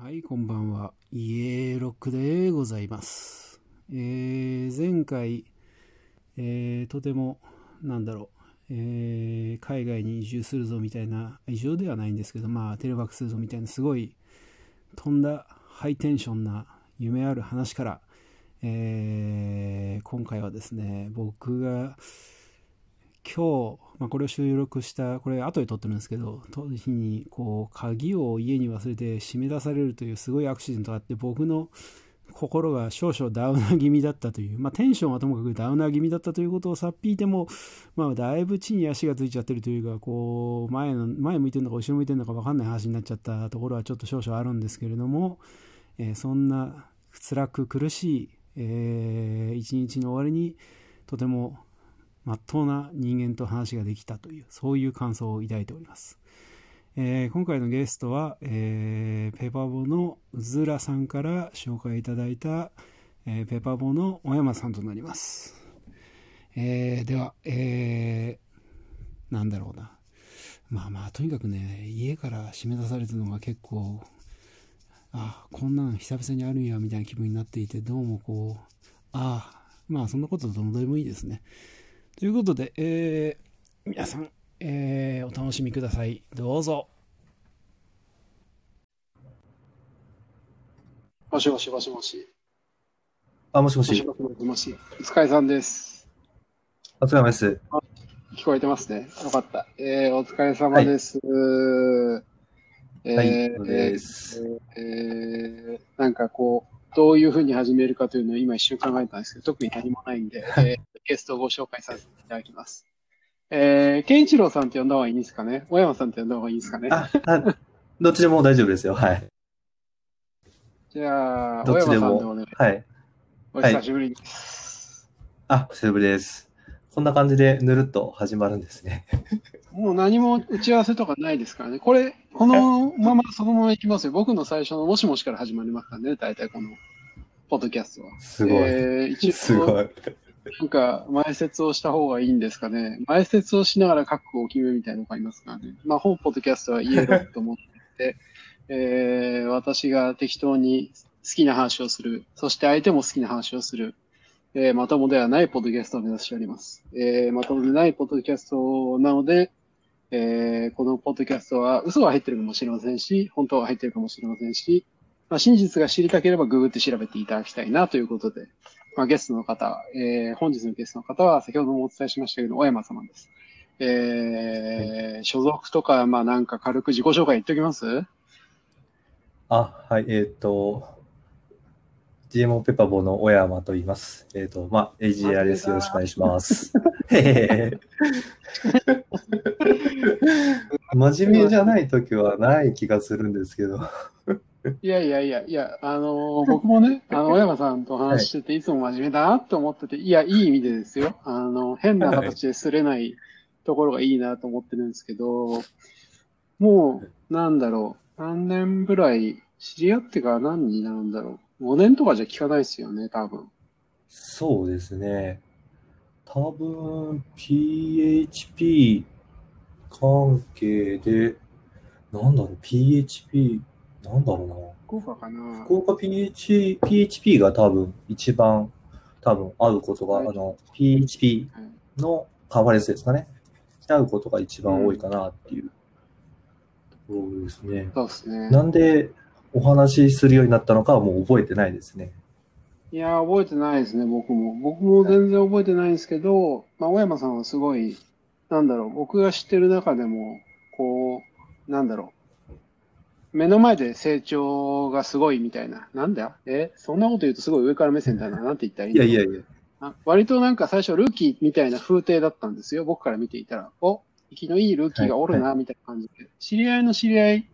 はい、こんばんは。イエーロックでございます。えー前回、えーとても、なんだろう、えー海外に移住するぞみたいな、移住ではないんですけど、まあ、テレワークするぞみたいな、すごい飛んだハイテンションな夢ある話から、えー今回はですね、僕が今日、まあ、これを収録した、これ後で撮ってるんですけど、撮る日に、こう、鍵を家に忘れて締め出されるというすごいアクシデントがあって、僕の心が少々ダウナー気味だったという、まあ、テンションはともかくダウナー気味だったということをさっぴいても、まあ、だいぶ地に足がついちゃってるというか、こう、前の、前向いてるのか後ろ向いてるのか分かんない話になっちゃったところはちょっと少々あるんですけれども、えーそんな辛く苦しい、えー一日の終わりに、とてもまっとうな人間と話ができたという、そういう感想を抱いております。えー今回のゲストは、えーペパボのうずらさんから紹介いただいた、えーペパボの小山さんとなります。えーでは、えーなんだろうな。まあまあ、とにかくね、家から締め出されたのが結構、あこんなん久々にあるんや、みたいな気分になっていて、どうもこう、ああ、まあそんなことどうでもいいですね。ということで、えー皆さん、えーお楽しみください。どうぞ。もしもしもしもし。あ、もしもし。もしもしもしもし。お疲れさんです。お疲れ様です。聞こえてますね。よかった。えーお疲れ様です。えーはい、えそうです。ーえーなんかこう、どういうふうに始めるかというのを今一瞬考えたんですけど、特に何もないんで、えーゲストをご紹介させていただきます。えー、健一郎さんって呼んだ方がいいんですかね？小山さんって呼んだ方がいいですかね？あ、あどっちでも大丈夫ですよ。はい。じゃあ、どっちでも小山さんでお願い。はい。お久しぶりです。あ、久しぶりです。こんな感じでぬるっと始まるんですね。もう何も打ち合わせとかないですからね。これ、このままそのままいきますよ。僕の最初のもしもしから始まりますからね。大体この、ポッドキャストは。すごい。えーすごい。なんか、前説をした方がいいんですかね。前説をしながら覚悟を決めるみたいなのがありますからね。まあ、本ポッドキャストは言えると思ってて、えー私が適当に好きな話をする。そして相手も好きな話をする。えーまともではないポッドキャストを目指しております。えーまともでないポッドキャストなので、えーこのポッドキャストは嘘が入ってるかもしれませんし、本当は入ってるかもしれませんし、まあ、真実が知りたければググって調べていただきたいなということで、まあ、ゲストの方、えー本日のゲストの方は先ほどもお伝えしましたけど、小山様です。えー所属とか、まあなんか軽く自己紹介言っておきます？あ、はい。えっ、と、GMO ペパボの小山と言います。えっ、と、まあ、AGR です。よろしくお願いします。へへへ真面目じゃない時はない気がするんですけど。いやいやいや、いや、あのー僕もね、あの、小山さんと話してて、いつも真面目だなって思ってて、いや、いい意味でですよ。あの、変な形ですれないところがいいなと思ってるんですけど、もう、なんだろう、何年ぐらい、知り合ってから何になるんだろう。5年とかじゃ聞かないですよね、多分。そうですね。多分、PHP 関係で、なんだろう、PHP、なんだろうな。福岡かな福岡 PH PHP が多分一番多分会うことが、はいあの、PHP はいのカンファレンスですかね。会うことが一番多いかなっていうところですね。そうですね。なんでお話しするようになったのかはもう覚えてないですね。いやー、覚えてないですね、僕も。僕も全然覚えてないんですけど、まあ、小山さんはすごい、なんだろう、僕が知ってる中でも、こう、なんだろう、目の前で成長がすごいみたいな。なんだ？よえ？そんなこと言うとすごい上から目線だな。なんて言ったらいいのいやいやいや。あ割となんか最初ルーキーみたいな風景だったんですよ。僕から見ていたら。お、生きのいいルーキーがおるな、みたいな感じで。知り合いの知り合い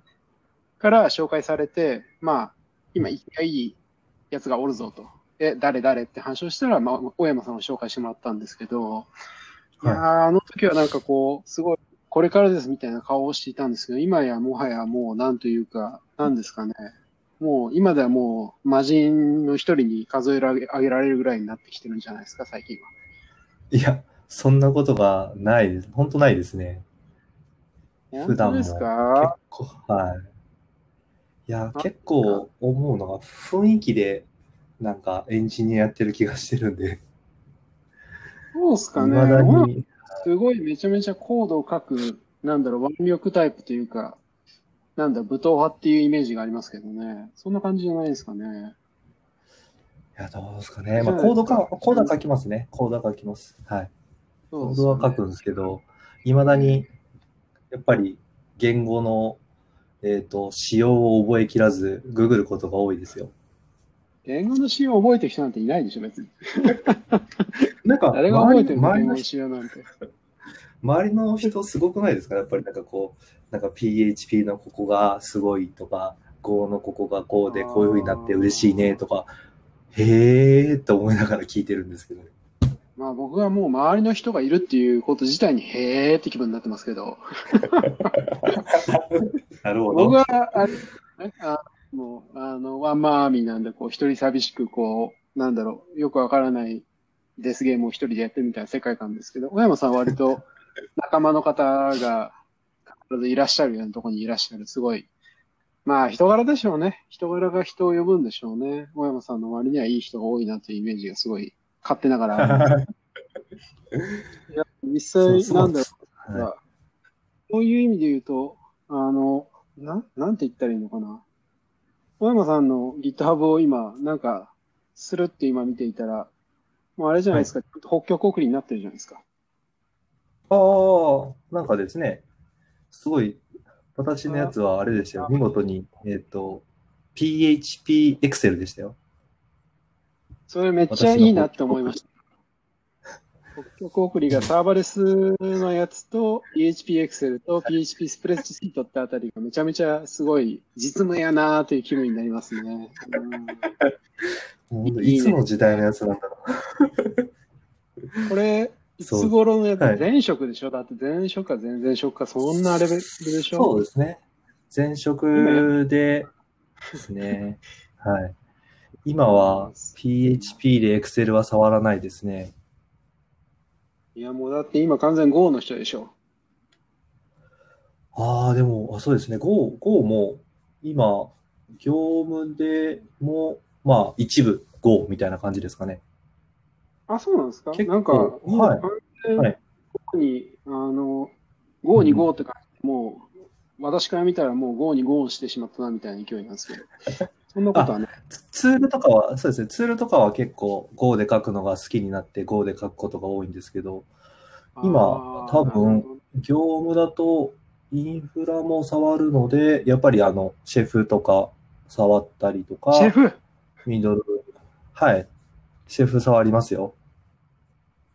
から紹介されて、まあ、今、生きがいいやつがおるぞと。え、誰誰って話をしたら、まあ、小山さんを紹介してもらったんですけど、いやーあの時はなんかこう、すごい、これからですみたいな顔をしていたんですけど、今やもはやもう、なんというか、なんですかね。もう、今ではもう、魔人の一人に数え上げ上げられるぐらいになってきてるんじゃないですか、最近は。いや、そんなことがないです。本当ないですね。普段も本当ですか？結構、はい。いや、結構思うのが雰囲気でなんかエンジニアやってる気がしてるんで、そうですかね。すごいめちゃめちゃコードを書く、なんだろう、腕力タイプというか、なんだ、武闘派っていうイメージがありますけどね。そんな感じじゃないですかね。いや、どうですかね。まあ、コードか、コードは書きますね。コードは書きます。はい。コードは書くんですけど、いまだに、やっぱり言語の、えっ、と、仕様を覚えきらず、ググることが多いですよ。言語の仕様を覚えてる人なんていないでしょ、別に。なんか、誰が覚えてるの周りの言語の仕様なんて。周りの人すごくないですか？やっぱりなんかこう、なんか PHP のここがすごいとか、Go のここがこうでこういう風になって嬉しいねとか、へーって思いながら聞いてるんですけど。まあ僕はもう周りの人がいるっていうこと自体にへーって気分になってますけど。なるほど。僕は、あれ、ねあもう、あの、ワンマンアーミーなんで、こう、一人寂しく、こう、なんだろう、よくわからないデスゲームを一人でやってるみたいな世界観ですけど、小山さんは割と 仲間の方が必ずいらっしゃるようなところにいらっしゃる、すごい。まあ、人柄でしょうね。人柄が人を呼ぶんでしょうね。小山さんの周りにはいい人が多いなというイメージがすごい、勝手ながら いや実際、なんだろう、はそういう意味で言うと、あの、な、なんて言ったらいいのかな。小山さんの GitHub を今、なんか、するって今見ていたら、もうあれじゃないですか、北極送りになってるじゃないですか。ああ、なんかですね、すごい、私のやつはあれでしたよ。見事に、えっ、と、PHP Excel でしたよ。それめっちゃいいなって思いました。北極送りがサーバレスのやつと PHP Excel と PHP スプレッドシートってあたりがめちゃめちゃすごい実務やなーという気分になりますね。いつの時代のやつなんだろこれ、いつ頃のやつ、はい前職でしょ？だって前職か前々職か、そんなレベルでしう。ょ？そうですね。前職でですね。はい。今は PHP で Excel は触らないですね。いや、もうだって今完全 Go の人でしょ。ああ、でも、あそうですね。Go、Go も、今、業務でも、まあ、一部 Go みたいな感じですかね。あ、そうなんですか？結構なんか、はい完全はい Go に、あの、Go に Go って感じで、もう、私から見たらもう Go に Go してしまったなみたいな勢いなんですけど。そんなことはね。ツツールとかは、そうですね。ツールとかは結構 Go で書くのが好きになって Go で書くことが多いんですけど、今多分業務だとインフラも触るので、やっぱりあの、シェフとか触ったりとか、シェフ？ミドル、はい。シェフ触りますよ。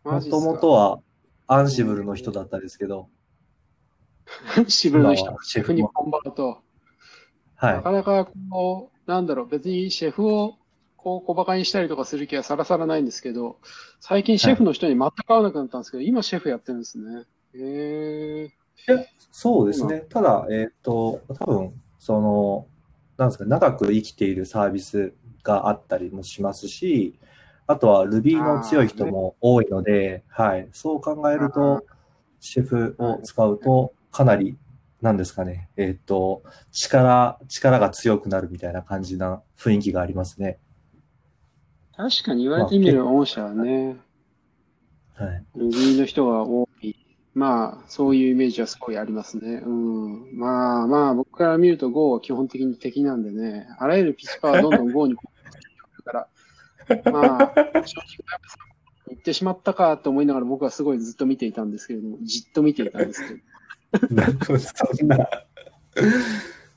もともとはアンシブルの人だったんですけど、シブルの人？シェフにコンバート。はなかなかこう、なんだろう、別にシェフをこう小馬鹿にしたりとかする気はさらさらないんですけど、最近シェフの人に全く会わなくなったんですけど、今シェフやってるんですね。へえ。い。そうですね。ただ、えっ、と、多分、その、なんですか、長く生きているサービスがあったりもしますし、あとは Ruby の強い人も多いので、はい。そう考えるあと、シェフを使うと、かなり、なんですかね、えっ、と、力、力が強くなるみたいな感じな雰囲気がありますね。確かに言われてみれば、御社はね、はい。Ruby の人が多い。まあ、そういうイメージはすごいありますね。うん。まあまあ、僕から見ると Go は基本的に敵なんでね、あらゆるピッチパーはどんどん Go にこうから、まあ、正直、言ってしまったかと思いながら僕はすごいずっと見ていたんですけれども、じっと見ていたんですけど。なるほど、そんな、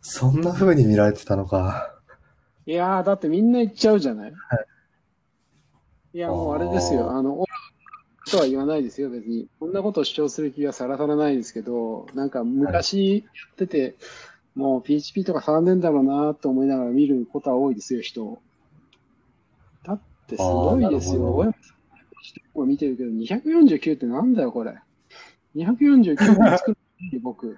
そんな風に見られてたのか。いやー、だってみんな言っちゃうじゃない。いや、もうあれですよ。あの、オラとは言わないですよ、別に。こんなことを主張する気はさらさらないですけど、なんか昔やってて、もう PHP とか触んねえんだろうなと思いながら見ることは多いですよ、人を。だってすごいですよ。親も見てるけど、249ってなんだよ、これ。249作るの僕。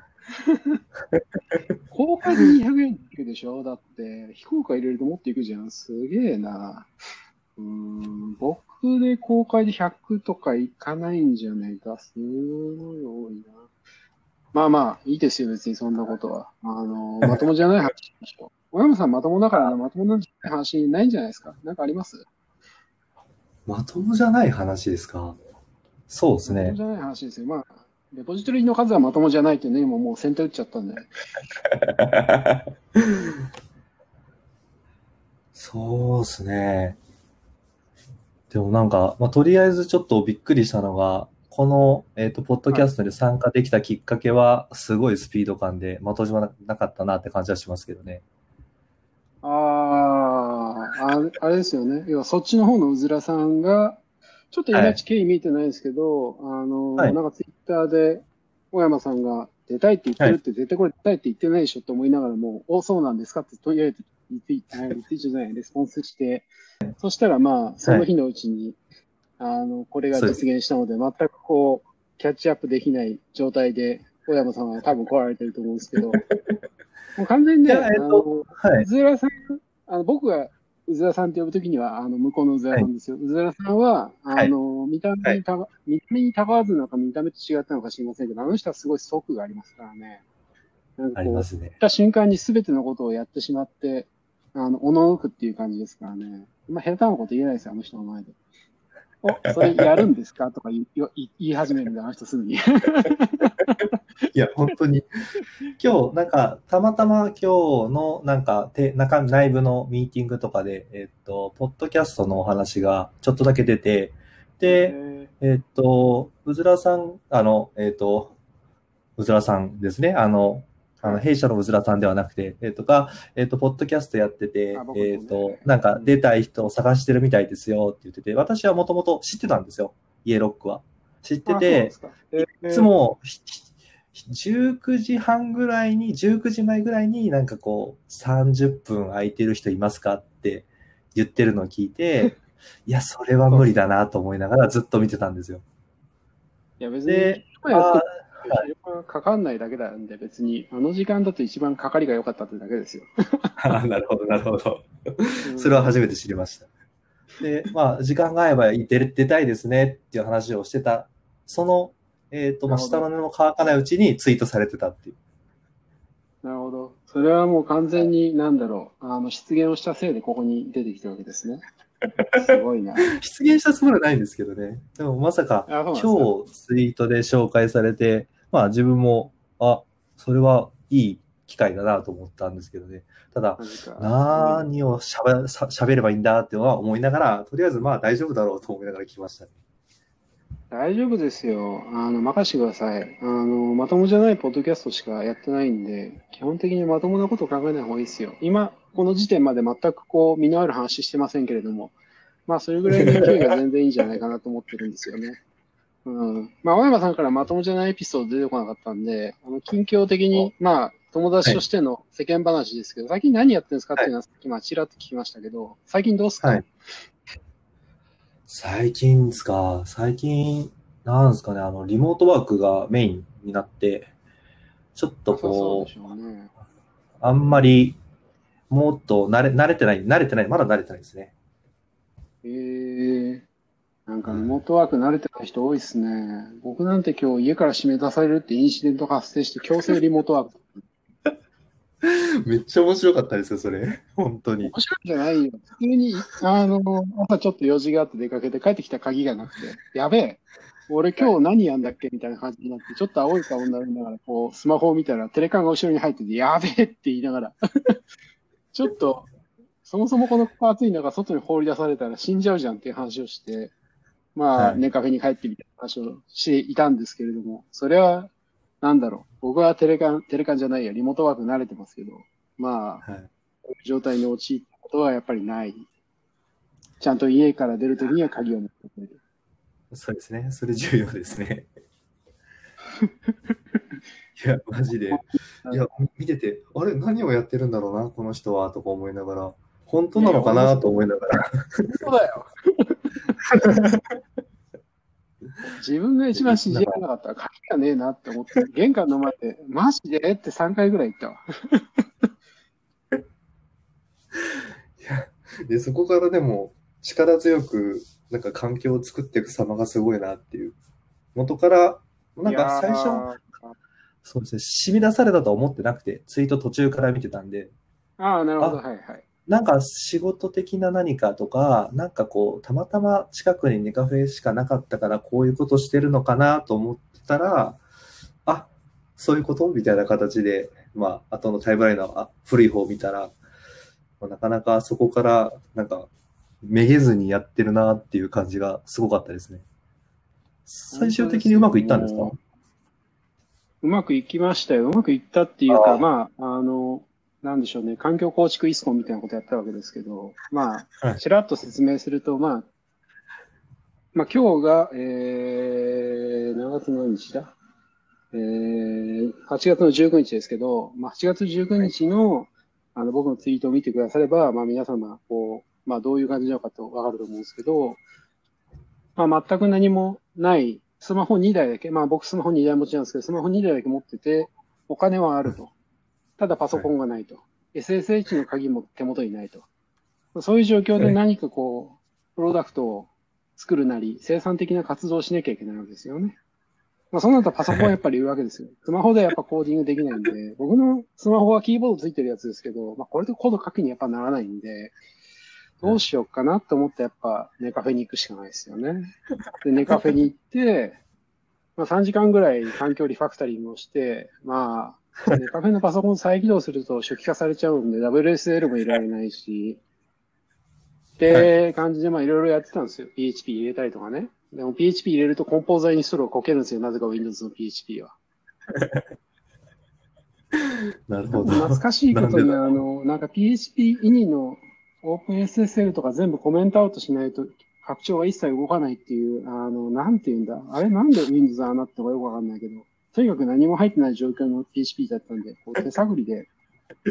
公開で249でしょ？だって、非公開入れるともっといくじゃん。すげえな。うーん、僕で公開で100とかいかないんじゃないか？すごい多いな。まあまあ、いいですよ、別にそんなことは。あの、まともじゃない話でしょ。小山さんまともだからまともな話ないんじゃないですか？なんかあります？まともじゃない話ですか？そうですねまともじ。ゃない話ですよ。まあ、レポジトリの数はまともじゃないってね、今もう先手打っちゃったんで。そうですね。でもなんか、まあ、とりあえずちょっとびっくりしたのが、この、えっ、と、ポッドキャストに参加できたきっかけは、すごいスピード感で、まとじまなかったなって感じはしますけどね。ああ、ああれですよね。要はそっちの方のうずらさんが、ちょっとい。まいち経緯見えてないですけど、あの、はい。なんかツイッターで、小山さんが出たいって言ってるって、絶対これ出たいって言ってないでしょって思いながらも、お、そうなんですかってとりあえずリツイあリツイートじゃない、レスポンスして、そしたらまあ、その日のうちに、あの、これが実現したので、全くこう、キャッチアップできない状態で、小山さんは多分来られてると思うんですけど、もう完全にね、いやえっとあの、はい。うずらさん、あの僕がうずらさんって呼ぶときには、あの、向こうのうずらさんですよ。うずらさんは、あの、見た目にたが、見た目にたがわずなのか見た目と違ったのか知りませんけど、あの人はすごい速がありますからね。なんかこう、ありますねっ。た瞬間に全てのことをやってしまって、あの、おののくっていう感じですからね。まあ、下手なこと言えないですよ、あの人の前で。お、それやるんですか？とか言い言い言い始めるんで、あの人すぐに。いや、本当に。今日、なんか、たまたま今日の、なんか、て中内部のミーティングとかで、えっと、ポッドキャストのお話がちょっとだけ出て、で、ええっと、うずらさん、あの、えっと、うずらさんですね。あの、あの、弊社のうずらさんではなくて、えっと、が、えっと、ポッドキャストやっててねえっと、なんか、出たい人を探してるみたいですよって言ってて、私はもともと知ってたんですよ。イエロックは。知ってて、、いつも、ひ19時半ぐらいに、19時前ぐらいになんかこう、30分空いてる人いますかって言ってるのを聞いて、いや、それは無理だなと思いながらずっと見てたんですよ。いや別に、で、今やってあ一番かかんないだけなんで、別に、あの時間だと一番かかりが良かったってだけですよ。あ、なるほど、なるほど。うんそれは初めて知りました。で、まあ、時間が合えば出出たいですねっていう話をしてた、その、えっ、と、まあ、下の根も乾かないうちにツイートされてたっていう。なるほど。それはもう完全に、なんだろう、あの、出現をしたせいでここに出てきたわけですね。すごいな。出現したつもりはないんですけどね。でもまさか、今日ツイートで紹介されて、まあ自分も、あ、それはいい機会だなと思ったんですけどね。ただ、何をしゃべしゃ喋ればいいんだっては思いながら、とりあえずまあ大丈夫だろうと思いながら聞きましたね。大丈夫ですよ。あの、任してください。あの、まともじゃないポッドキャストしかやってないんで、基本的にまともなことを考えない方がいいですよ。今、この時点まで全くこう、身のある話してませんけれども、まあ、それぐらいの勢いが全然いいんじゃないかなと思ってるんですよね。うん。まあ、青山さんからまともじゃないエピソード出てこなかったんで、あの、近況的に、まあ、友達としての世間話ですけど、最近何やってるんですかっていうのは、さっきまあ、ちらっと聞きましたけど、最近どうっすか、はい最近ですか？最近、なんですかね、あの、リモートワークがメインになって、ちょっとそうそうね。う、あんまり、もっと慣れ、慣れてない、慣れてない、まだ慣れてないですね。ええなんかリモートワーク慣れてない人多いっすね。僕なんて今日家から締め出されるってインシデントが発生して強制リモートワーク。めっちゃ面白かったですよ、それ。本当に。面白いんじゃないよ。普通に、あの、朝ちょっと用事があって出かけて帰ってきた鍵がなくて、やべえ。俺今日何やんだっけみたいな感じになって、ちょっと青い顔になりながら、こう、スマホを見たらテレカンが後ろに入ってて、やべえって言いながら、ちょっと、そもそもこの暑い中外に放り出されたら死んじゃうじゃんっていう話をして、まあ、はいネカフェに帰ってみたいな話をしていたんですけれども、それは、なんだろう。僕はテレカン、テレカンじゃないや、リモートワーク慣れてますけど、まあ、はい。状態に陥ったことはやっぱりない。ちゃんと家から出るときには鍵を持ってくる。そうですね。それ重要ですね。いや、マジで。いや、見てて、あれ、何をやってるんだろうな、この人は、とか思いながら、本当なのかなと思いながら。そうだよ。自分が一番信じられなかったら鍵がねえなって思って、玄関の前で、マジで？って3回ぐらい言ったわ。で、そこからでも、力強く、なんか環境を作っていく様がすごいなっていう。元から、なんか最初、そうですね、染み出されたとは思ってなくて、ツイート途中から見てたんで、ああ、なるほど。あはいはい。なんか仕事的な何かとか、なんかこう、たまたま近くにネカフェしかなかったからこういうことしてるのかなと思ってたら、あ、そういうこと？みたいな形で、まあ、後のタイムラインのあ古い方を見たら、まあなかなかそこから、なんか、めげずにやってるなっていう感じがすごかったですね。最終的にうまくいったんですか？本うまくいきましたよ。うまくいったっていうか、ああまあ、あの、なんでしょうね、環境構築イスコンみたいなことやったわけですけど、まあ、はい。ちらっと説明すると、まあ、まあ今日が、えー、何月何日だ？えー、8月の19日ですけど、まあ8月19日の、あの、僕のツイートを見てくだされば、まあ皆様、こう、まあどういう感じなのかとわかると思うんですけど、まあ全く何もない、スマホ2台だけ、まあ僕スマホ2台持ちなんですけど、スマホ2台だけ持ってて、お金はあると。ただパソコンがないと。SSH の鍵も手元にないと。そういう状況で何かこう、プロダクトを作るなり、生産的な活動をしなきゃいけないわけですよね。まあそうなるとパソコンはやっぱりいるわけですよ。スマホでやっぱコーディングできないんで、僕のスマホはキーボードついてるやつですけど、まあこれでコード書くにやっぱならないんで、どうしようかなと思ってやっぱネカフェに行くしかないですよね。で、ネカフェに行って、まあ3時間ぐらい環境リファクタリングをして、まあ、ネカフェのパソコン再起動すると初期化されちゃうんで WSL も入れられないし、って感じでまあいろいろやってたんですよ。PHP 入れたりとかね。でも PHP 入れるとコンポーザーインストールをこけるんですよ。なぜか Windows の PHP は。なるほど。懐かしいことに、あの、なんか PHP イニの OpenSSL とか全部コメントアウトしないと拡張が一切動かないっていう、あの、なんて言うんだ。あれなんで Windows ああなったのかよくわかんないけど、とにかく何も入ってない状況の PHP だったんで、こう手探りで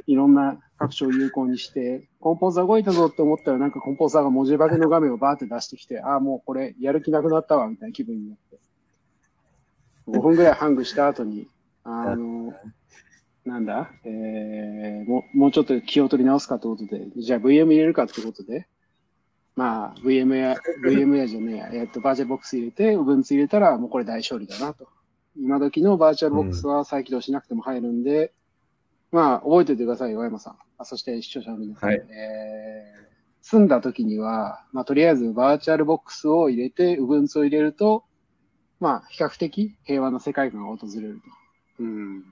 いろんな拡張を有効にして、コンポーザー動いたぞって思ったらなんかコンポーザーが文字化けの画面をバーって出してきて、ああ、もうこれやる気なくなったわ、みたいな気分になって。5分ぐらいハングした後に、あの、なんだ、えー、もう、もうちょっと気を取り直すかってことで、じゃあ VM 入れるかってことで、まあ、VM や、VM やじゃねえや、えっと、バーチャルボックス入れて、Ubuntu 入れたら、もうこれ大勝利だなと。今時のバーチャルボックスは再起動しなくても入るんで、まあ、覚えておいてくださいよ、小山さん。あ、そして視聴者の皆さん。はいえー、詰んだ時には、まあ、とりあえずバーチャルボックスを入れて、Ubuntu を入れると、まあ、比較的平和な世界観が訪れると。うん。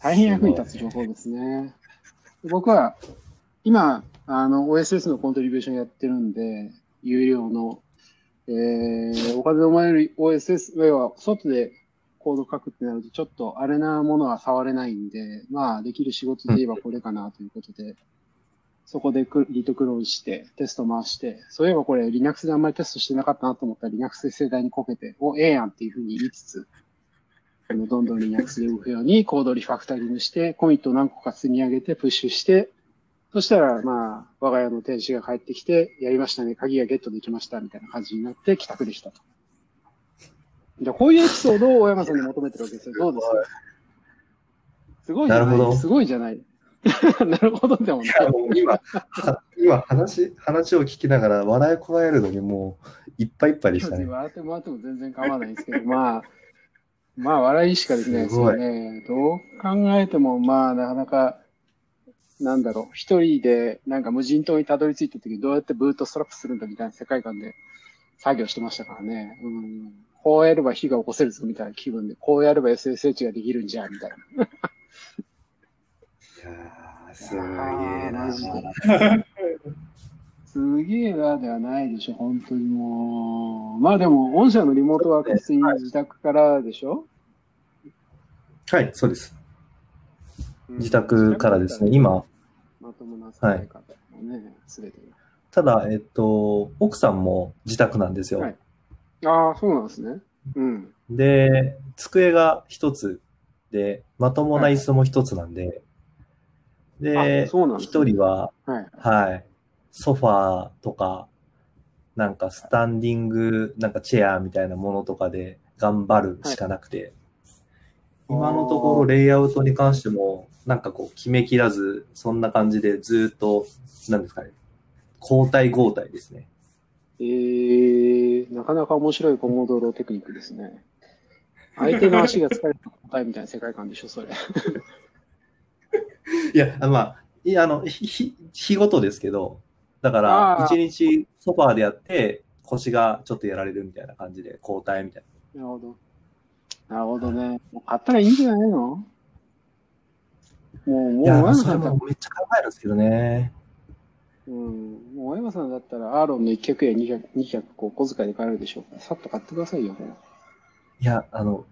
大変役に立つ情報ですね。僕は、今、あの、OSS のコントリビューションやってるんで、有料の、えー、お金のもらえる OSS、要は、外でコード書くってなると、ちょっとあれなものは触れないんで、まあ、できる仕事で言えばこれかなということで、そこでリトクローンして、テスト回して、そういえばこれ Linux であんまりテストしてなかったなと思ったら Linux で盛大にこけて、お、ええやんっていうふうに言いつつ、どんどん Linux で動くようにコードリファクタリングして、コミットを何個か積み上げて、プッシュして、そしたら、まあ、我が家の天使が帰ってきて、やりましたね、鍵がゲットできました、みたいな感じになって帰宅でしたと。で、こういうエピソードを大山さんに求めてるわけですよ。どうですすごいじゃないなるほどすごいじゃない。なるほどでもない。いやもう今、は今話、話を聞きながら笑いこらえるのにもういっぱいいっぱいでしたね。笑ってもらっても全然構わないんですけど、まあ、まあ、笑いしかできないですよね。どう考えても、まあ、なかなか、なんだろう、一人で、なんか無人島にたどり着いた時どうやってブートストラップするんだみたいな世界観で作業してましたからね。うん。こうやれば火が起こせるぞみたいな気分で、こうやれば SSH ができるんじゃ、みたいな。いやーすげえな。マジですげえなではないでしょ、本当にもう。まあでも、御社のリモートワーク普通に自宅からでしょ、はい、そうです。うん。自宅からですね、。今、まともな世界観もね、すべてただ、えっと、奥さんも自宅なんですよ。はい。ああ、そうなんですね。うん。で、机が一つで、まともな椅子も一つなんで、あで、そうなんですね。一人は、はい。はい、ソファーとか、なんかスタンディング、なんかチェアみたいなものとかで頑張るしかなくて、今のところレイアウトに関しても、なんかこう決めきらず、そんな感じでずっと、なんですかね、交代交代ですね。えー、なかなか面白いコモドロテクニックですね。相手の足が疲れた答えみたいな世界観でしょ、それ。いや、あまあ、いや、あの、ひ、ひ日ごとですけど、だかあら、ー一日ソファーでやって、腰がちょっとやられるみたいな感じで、交代みたいなるほど。なるほどね。もう買ったらいいんじゃないの？もう、もう、な。いや、親それさんめっちゃ考えるんですけどね。うん、もう親山さんだったら、アーロンの1脚や2脚、2脚、こう、小遣いで買えるでしょうから、さっと買ってくださいよ、もう。いや、あの、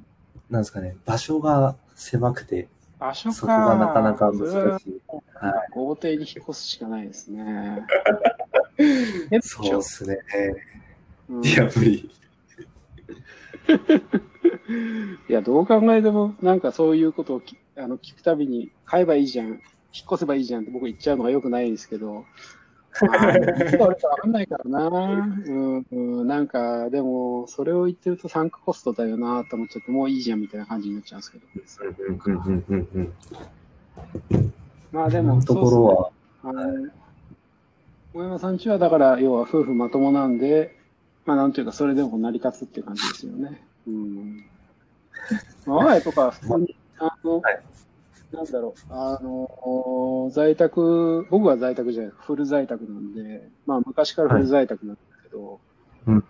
なんですかね、場所が狭くて、場所か。そこがなかなか難しい。は豪邸に引っ越すしかないですね。い。そうですね。うんいや、無理。いや、どう考えても、なんかそういうことをきあの聞くたびに、買えばいいじゃん、引っ越せばいいじゃんって僕言っちゃうのが良くないですけど、まあ、いつが俺かわかんないからな、うんうん、なんか、でも、それを言ってるとサンクコストだよなと思っちゃって、もういいじゃんみたいな感じになっちゃうんですけど。うんうんうんうんうん。まあでも、ところは、あの、大山さんちはだから、要は夫婦まともなんで、まあなんというか、それでも成り立つっていう感じですよね。うん。まあ、我が家とかは普通に、あの、はい。なんだろう、あの、在宅、僕は在宅じゃない、フル在宅なんで、まあ昔からフル在宅なんですけど、うん。ま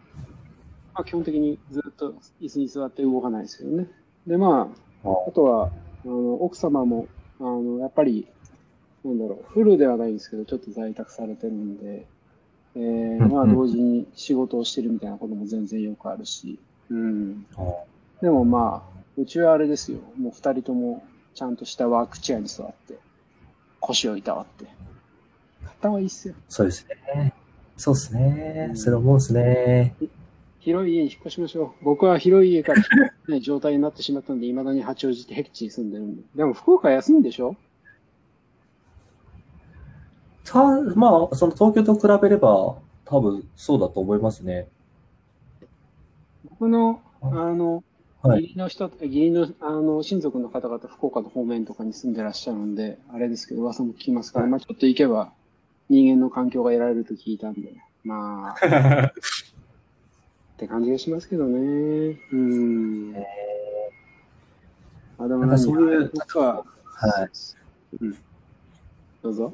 あ基本的にずっと椅子に座って動かないですよね。で、まあ、あとは、あの、奥様も、あの、やっぱり、なんだろう、フルではないんですけど、ちょっと在宅されてるんで、えーまあ同時に仕事をしてるみたいなことも全然よくあるし、うん。あでもまあ、うちはあれですよ、もう二人ともちゃんとしたワークチェアに座って、腰をいたわって。買はいいっすよ。そうですね。そうですねう。んそれ思うんですね。広い家に引っ越しましょう。僕は広い家から引っ越せない状態になってしまったんで、未だに八王子って僻地に住んでるんで。でも福岡安いんでしょ？た、まあ、その東京と比べれば、多分そうだと思いますね。僕の、あの、はい義理の人、義理の、あの、親族の方々、福岡の方面とかに住んでらっしゃるんで、あれですけど、噂も聞きますから、はいまあちょっと行けば、人間の環境が得られると聞いたんで、まあ、って感じがしますけどね。うん。あ、でもなんかそういう僕は、はい。うん。どうぞ。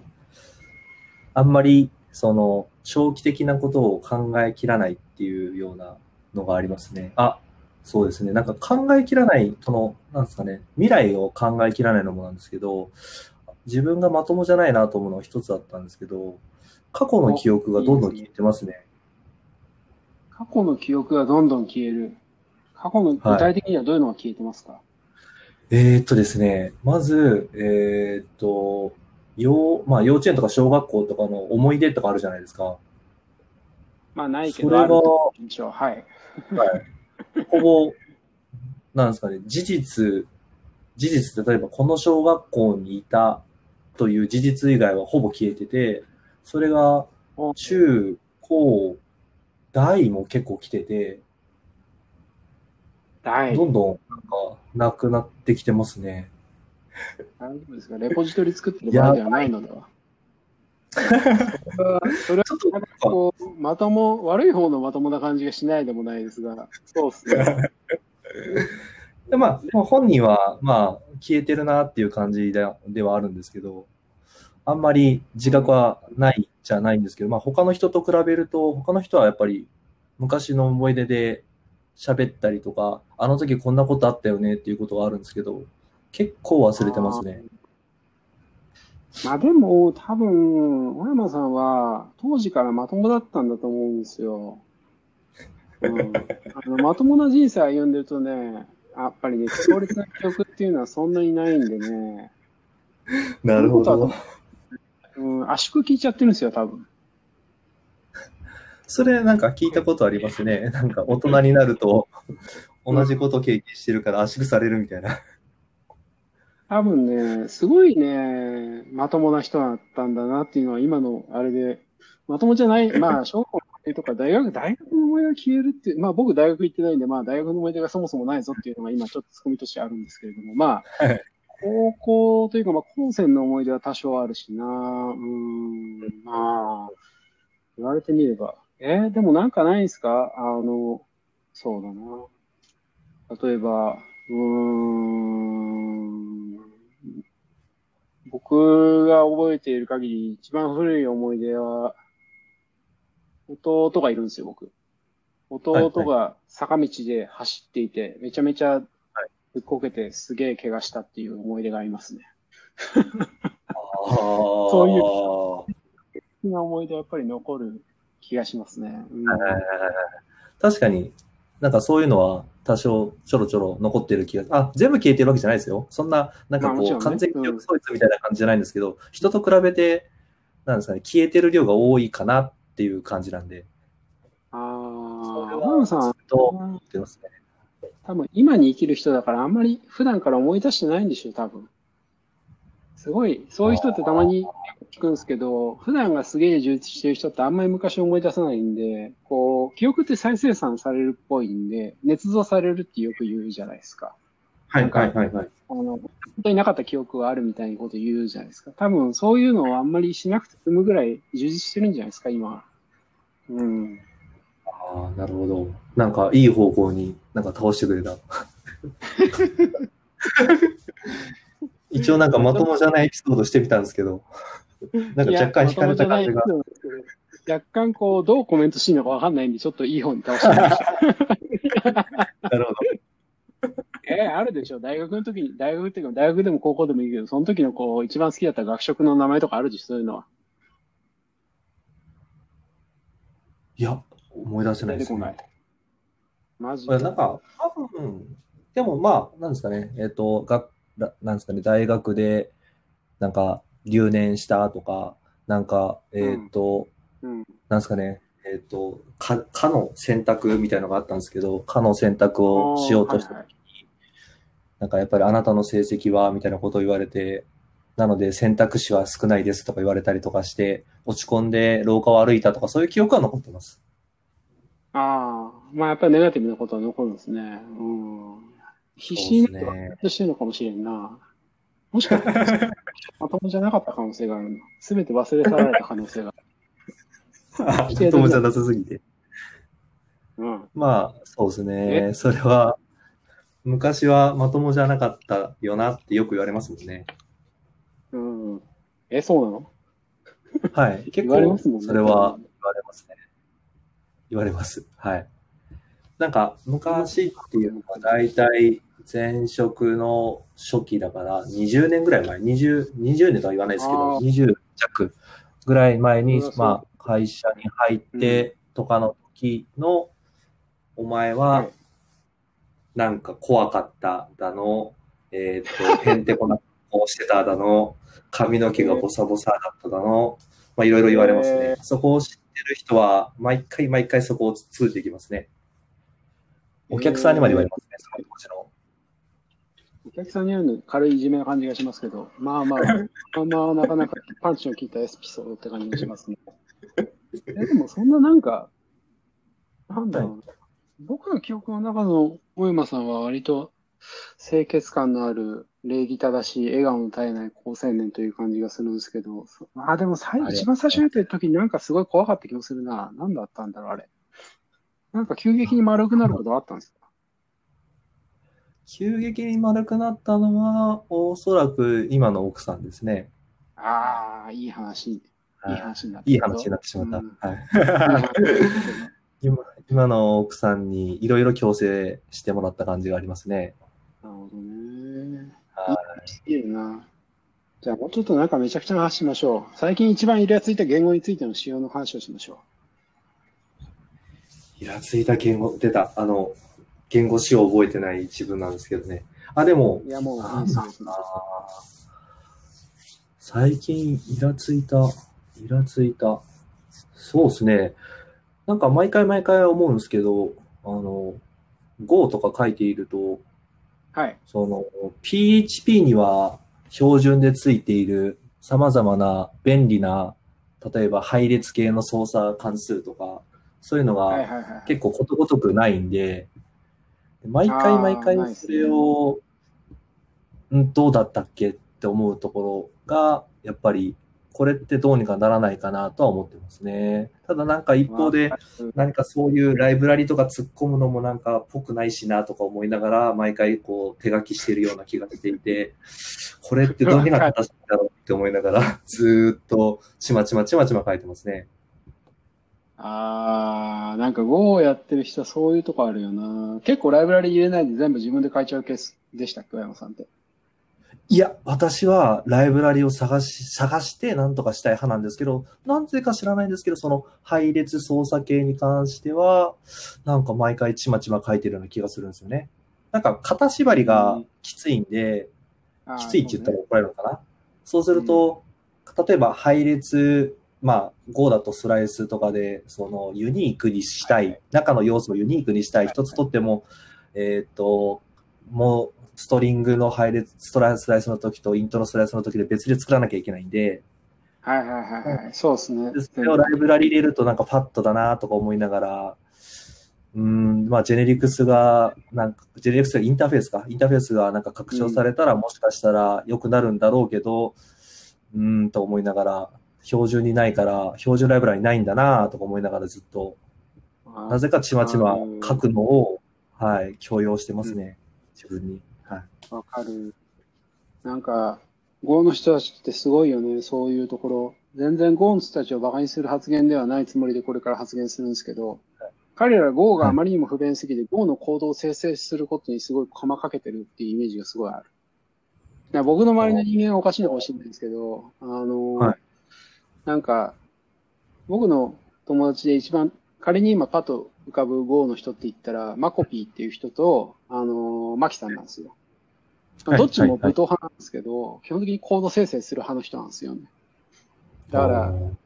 あんまり、その、長期的なことを考えきらないっていうようなのがありますね。あ、そうですね。なんか考えきらない、その、なんですかね、未来を考えきらないのもなんですけど、自分がまともじゃないなと思うのは一つだったんですけど、過去の記憶がどんどん消えてますね。過去の記憶がどんどん消える。過去の具体的にはどういうのが消えてますか、えーっとですね、まず、えーっと、幼、まあ幼稚園とか小学校とかの思い出とかあるじゃないですか。まあ、ないけそれがど、あると印象。はい。はい。ほぼ、なんですかね、事実、事実、例えばこの小学校にいたという事実以外はほぼ消えてて、それがお中、高、大も結構来てて、はい。どんどんなんかなくなってきてますね。大丈夫ですかレポジトリ作ってる場合ではないのでは。それは、それはちょっとなんかこう、まとも、悪い方のまともな感じがしないでもないですが、そうっすね。でまあ、でも本人は、まあ、消えてるなっていう感じでではあるんですけど、あんまり自覚はないじゃないんですけど、まあ他の人と比べると、他の人はやっぱり昔の思い出で喋ったりとか、あの時こんなことあったよねっていうことがあるんですけど、結構忘れてますね。まあでも、多分、小山さんは、当時からまともだったんだと思うんですよ。うん、あのまともな人生歩んでるとね、やっぱりね、強烈な記憶っていうのはそんなにないんでね、なるほど。うん、圧縮聞いちゃってるんですよ、多分。それなんか聞いたことありますね。なんか大人になると、同じこと経験してるから圧縮されるみたいな。多分ね、すごいね、まともな人だったんだなっていうのは今のあれで、まともじゃない、まあ、小学校とか大学、大学の思い出が消えるっていう、まあ僕大学行ってないんで、まあ大学の思い出がそもそもないぞっていうのが今ちょっとツッコミとしてあるんですけれども、まあはい、高校というかまあ高専の思い出は多少あるしな、うーん、まあ、言われてみれば。えーでもなんかないんですか？あの、そうだな。例えば、うーん、僕が覚えている限り、一番古い思い出は、弟がいるんですよ、僕。弟が坂道で走っていて、めちゃめちゃぶっこけてすげえ怪我したっていう思い出がありますね。そういう好きな思い出はやっぱり残る気がしますね。うん確かに、なんかそういうのは多少ちょろちょろ残ってる気が、あ、全部消えてるわけじゃないですよ。そんな、なんかこう、完全に記憶喪失みたいな感じじゃないんですけど、人と比べて、なんですかね、消えてる量が多いかなっていう感じなんで、ああ、それは浜野さん、とね。多分今に生きる人だからあんまり普段から思い出してないんでしょ、多分。すごい、そういう人ってたまに聞くんですけど、普段がすげえ充実してる人ってあんまり昔思い出さないんで、こう、記憶って再生産されるっぽいんで、捏造されるってよく言うじゃないですか。はいはいはいはい。あの、本当になかった記憶はあるみたいなこと言うじゃないですか。多分そういうのをあんまりしなくて済むぐらい充実してるんじゃないですか、今。うん。ああ、なるほど。なんかいい方向になんか倒してくれた。一応なんかまともじゃないエピソードしてみたんですけど、なんか若干惹かれた感じが。若干こう、どうコメントしていいのかわかんないんで、ちょっといい方に倒してみました。なるほえーあるでしょ？大学の時に、大学っていうか、大学でも高校でもいいけど、その時のこう、一番好きだった学食の名前とかあるでしょそういうのは。いや、思い出せないですね。マジこれなんか、多分、でもまあ、なんですかね、えっ、と、が、らなんですかね、大学で、なんか、留年したとか、なんか、えっ、と、うん。なんですかね、えっ、と、か、かの選択みたいなのがあったんですけど、かの選択をしようとしたはいはいなんかやっぱりあなたの成績は、みたいなことを言われて、なので選択肢は少ないですとか言われたりとかして、落ち込んで廊下を歩いたとか、そういう記憶は残ってます。ああ、まあやっぱりネガティブなことは残るんですね。うん。必死になってしてるのかもしれんな。もしかしたら、まともじゃなかった可能性があるな。すべて忘れ去られた可能性がある。とてもじゃなさすぎて。うん。まあ、そうですね。それは、昔はまともじゃなかったよなってよく言われますもんね。うん。え、そうなの？はい。結言われま構、すもんね。それは言われますね。言われます。はい。なんか、昔っていうのは大体前職の初期だから、20年ぐらい前、20、20年とは言わないですけあど、ー20弱ぐらい前にまあ、会社に入ってとかの時の、お前は、はいなんか怖かっただの、えっ、と、へんてこな顔してただの、髪の毛がボサボサだっただの、まあいろいろ言われますへね。そこを知ってる人は、毎回毎回そこを通じていきますね。お客さんにまで言われますね、その当時の。お客さんにあるの軽いいじめな感じがしますけど、まあまあ、まあまあ、なかなかパンチの効いたエピソードって感じがしますね。え、でもそんななんか、なんだろうな。僕の記憶の中の大山さんは割と清潔感のある礼儀正しい笑顔の絶えない好青年という感じがするんですけど、そあ、でも最あれ一番最初にやった時になんかすごい怖かった気もするな。何だったんだろう、あれ。なんか急激に丸くなることあったんですか急激に丸くなったのは、おそらく今の奥さんですね。ああ、いい話。いいはい話になっていい話になってしまった。うんはい。今今の奥さんにいろいろ強制してもらった感じがありますね。なるほどね。はいいいな。じゃあもうちょっとなんかめちゃくちゃな話しましょう。最近一番イラついた言語についての使用の話をしましょイラついた言語、出た。あの、言語詞を覚えてない自分なんですけどね。あ、でもう。い、やもう、なん最近、イラついた、イラついた。そうですね。なんか毎回毎回思うんですけど、あの、Go とか書いていると、はい。その、PHP には標準でついている様々な便利な、例えば配列系の操作関数とか、そういうのが。結構ことごとくないんで、毎回毎回それを、んどうだったっけって思うところが、やっぱりこれってどうにかならないかなとは思ってますね。ただなんか一方で、何かそういうライブラリとか突っ込むのもなんかぽくないしなとか思いながら、毎回こう手書きしてるような気がしていて、これってどうにか正しいんだろうって思いながら、ずーっとちまちまちまちま書いてますね。あー、なんか Go をやってる人はそういうとこあるよな。結構ライブラリ入れないで全部自分で書いちゃうケースでしたっけ、小山さんって。いや、私はライブラリを探し、探して何とかしたい派なんですけど、なんでか知らないんですけど、その配列操作系に関しては、なんか毎回ちまちま書いてるような気がするんですよね。なんか型縛りがきついんで、あーきついって言ったら怒られるのかな。そうすると、例えば配列、まあ、Go だとスライスとかで、そのユニークにしたい、中の要素をユニークにしたい、一つとっても、えっ、と、もう、ストリングの配列、ストライスライスの時とイントのスライスの時で別で作らなきゃいけないんで、はいはいはいはい。そうですねで。それをライブラリ入れるとなんかファットだなとか思いながら、うーん、まあ、ジェネリクスが、なんか、ジェネリクスがインターフェースか、インターフェースがなんか拡張されたら、もしかしたら良くなるんだろうけど、うーん、と思いながら、標準にないから、標準ライブラリないんだなとか思いながらずっと、なぜかちまちま書くのを、はい、強要してますね、自分に。はい。わかる。なんか、Go の人たちってすごいよね、そういうところ。全然 Go の人たちを馬鹿にする発言ではないつもりでこれから発言するんですけど、彼ら Go があまりにも不便すぎて、Go の行動を生成することにすごい細かけてるっていうイメージがすごいある。僕の周りの人間はおかしいのかもしれないんですけど、あの、はいなんか、僕の友達で一番、仮に今パッと浮かぶ Go の人って言ったら、マコピーっていう人と、あの、マキさんなんですよ。はいどっちも武闘派なんですけど、基本的にコード生成する派の人なんですよね。だから、うん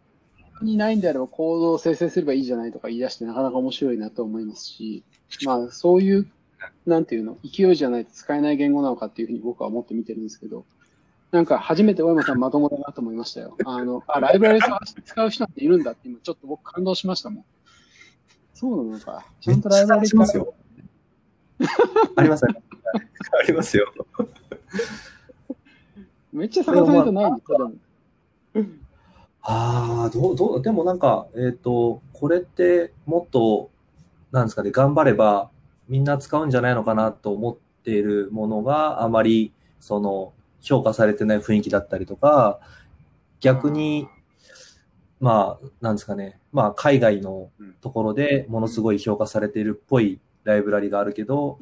にないんであればコードを生成すればいいじゃないとか言い出してなかなか面白いなと思いますし、まあそういう、なんていうの、勢いじゃないと使えない言語なのかっていうふうに僕は思って見てるんですけど、なんか初めて小山さんまともだなと思いましたよ。あの、あ、ライブラリ使う人なんているんだって今ちょっと僕感動しましたもん。そうなのか。ちゃんとライブラリめっちゃ探しますよありますありますよ。めっちゃ探さないとないんですよ、でも。ああ、どう、どう、でもなんか、えっ、と、これってもっと、なんですかね、頑張ればみんな使うんじゃないのかなと思っているものがあまり、その、評価されてない雰囲気だったりとか、逆に、まあ、なんですかね、まあ、海外のところでものすごい評価されているっぽいライブラリがあるけど、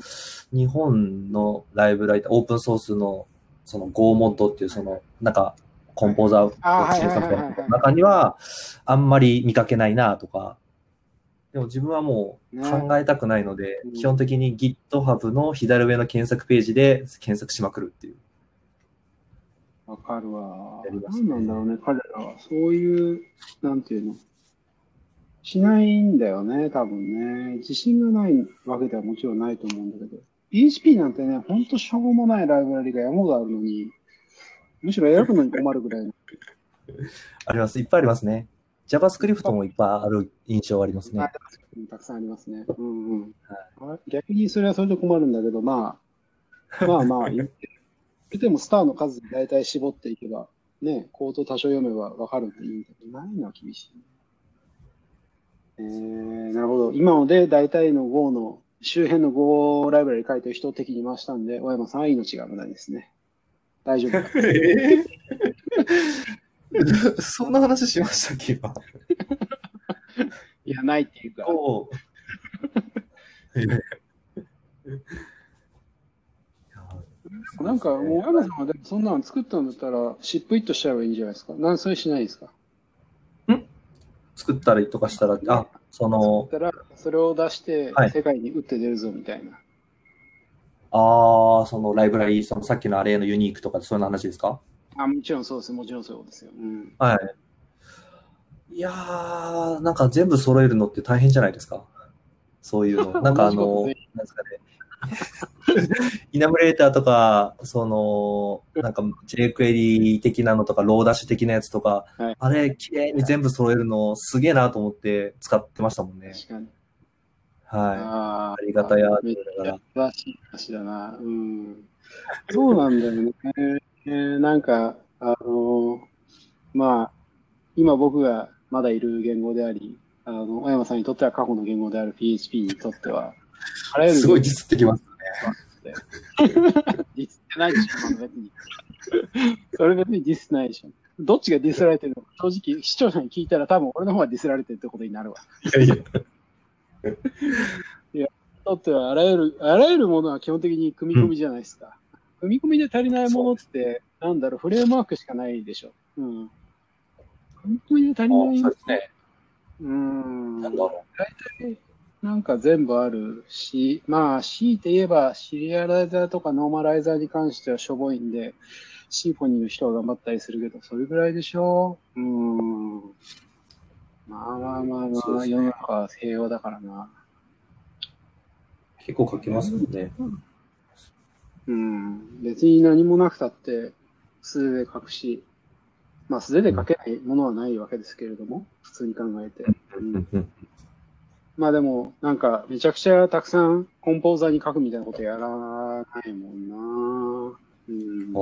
日本のライブラリ、オープンソースの、その Go モッドっていう、その、なんか、コンポーザーの中には、あんまり見かけないなとか、でも自分はもうね。考えたくないので、うん。基本的に GitHub の左上の検索ページで検索しまくるっていう。わかるわやり。ますね何なんだろうね、彼らは。そういう、なんていうの。しないんだよね、多分ね。自信がないわけではもちろんないと思うんだけど。PHP なんてね、ほんとしょうもないライブラリが山ほどあるのに、むしろ選ぶのに困るぐらいの。あります。いっぱいありますね。JavaScript もいっぱいある印象ありますね。たくさんありますね。うんうん。逆にそれはそれで困るんだけど、まあ、まあまあ、言って言ってもスターの数で大体絞っていけば、ね、コード多少読めばわかるんでいいんだけど、ないのは厳しい。えー、なるほど。今ので大体の Go の、周辺の Go ライブラリ書いてる人を敵に回したんで、小山さんは命が危ないですね。大丈夫。え ーそんな話しましたっけ今？いや、ないっていうか。いや なんか、もう、小山さんはでもそんなの作ったんだったら、シップイットしちゃえばいいんじゃないですか？なんそれしないですか？作ったりとかしたら、あ、その、作ったら、それを出してはい、世界に打って出るぞ、みたいな。ああ、そのライブラリ、そのさっきのあれのユニークとかそういう話ですか？あ、もちろんそうです。もちろんそうですよ。うん。はい。いやー、なんか全部揃えるのって大変じゃないですか？そういうの。なんかあの、なんですかね。イナムレーターとか、その、なんか JQuery 的なのとか、ローダッシュ的なやつとか、はいあれ、綺麗に全部揃えるのすげえなと思って使ってましたもんね。確かに。はい。あありがたやめっちゃ素晴らしい話だな。うん。そうなんだよね。えーなんか、あのまあ、今僕がまだいる言語であり、あの、小山さんにとっては過去の言語である PHP にとっては、あらゆるすごいディスってきますディスってないでしょ、別に。それ別にディスってないでしょ。どっちがディスられてるのか、正直視聴者に聞いたら多分俺の方がディスられてるってことになるわ。ね。いやいや。とってはあらゆる、あらゆるものは基本的に組み込みじゃないですか。組み込みで足りないものって、なんだろう、フレームワークしかないでしょ。うん。組み込みで足りない？そうですね。うん。なんだろなんか全部あるし、まあ、強いて言えば、シリアライザーとかノーマライザーに関してはしょぼいんで、シンフォニーの人が頑張ったりするけど、それぐらいでしょ？う。うん。まあまあまあまあ、世の中は平和だからな。う。結構書きますもんね。うん。別に何もなくたって、素手で書くし、まあ素手で書けないものはないわけですけれども、普通に考えて。うんうんまあでも、なんか、めちゃくちゃたくさんコンポーザーに書くみたいなことやらないもんな。うん。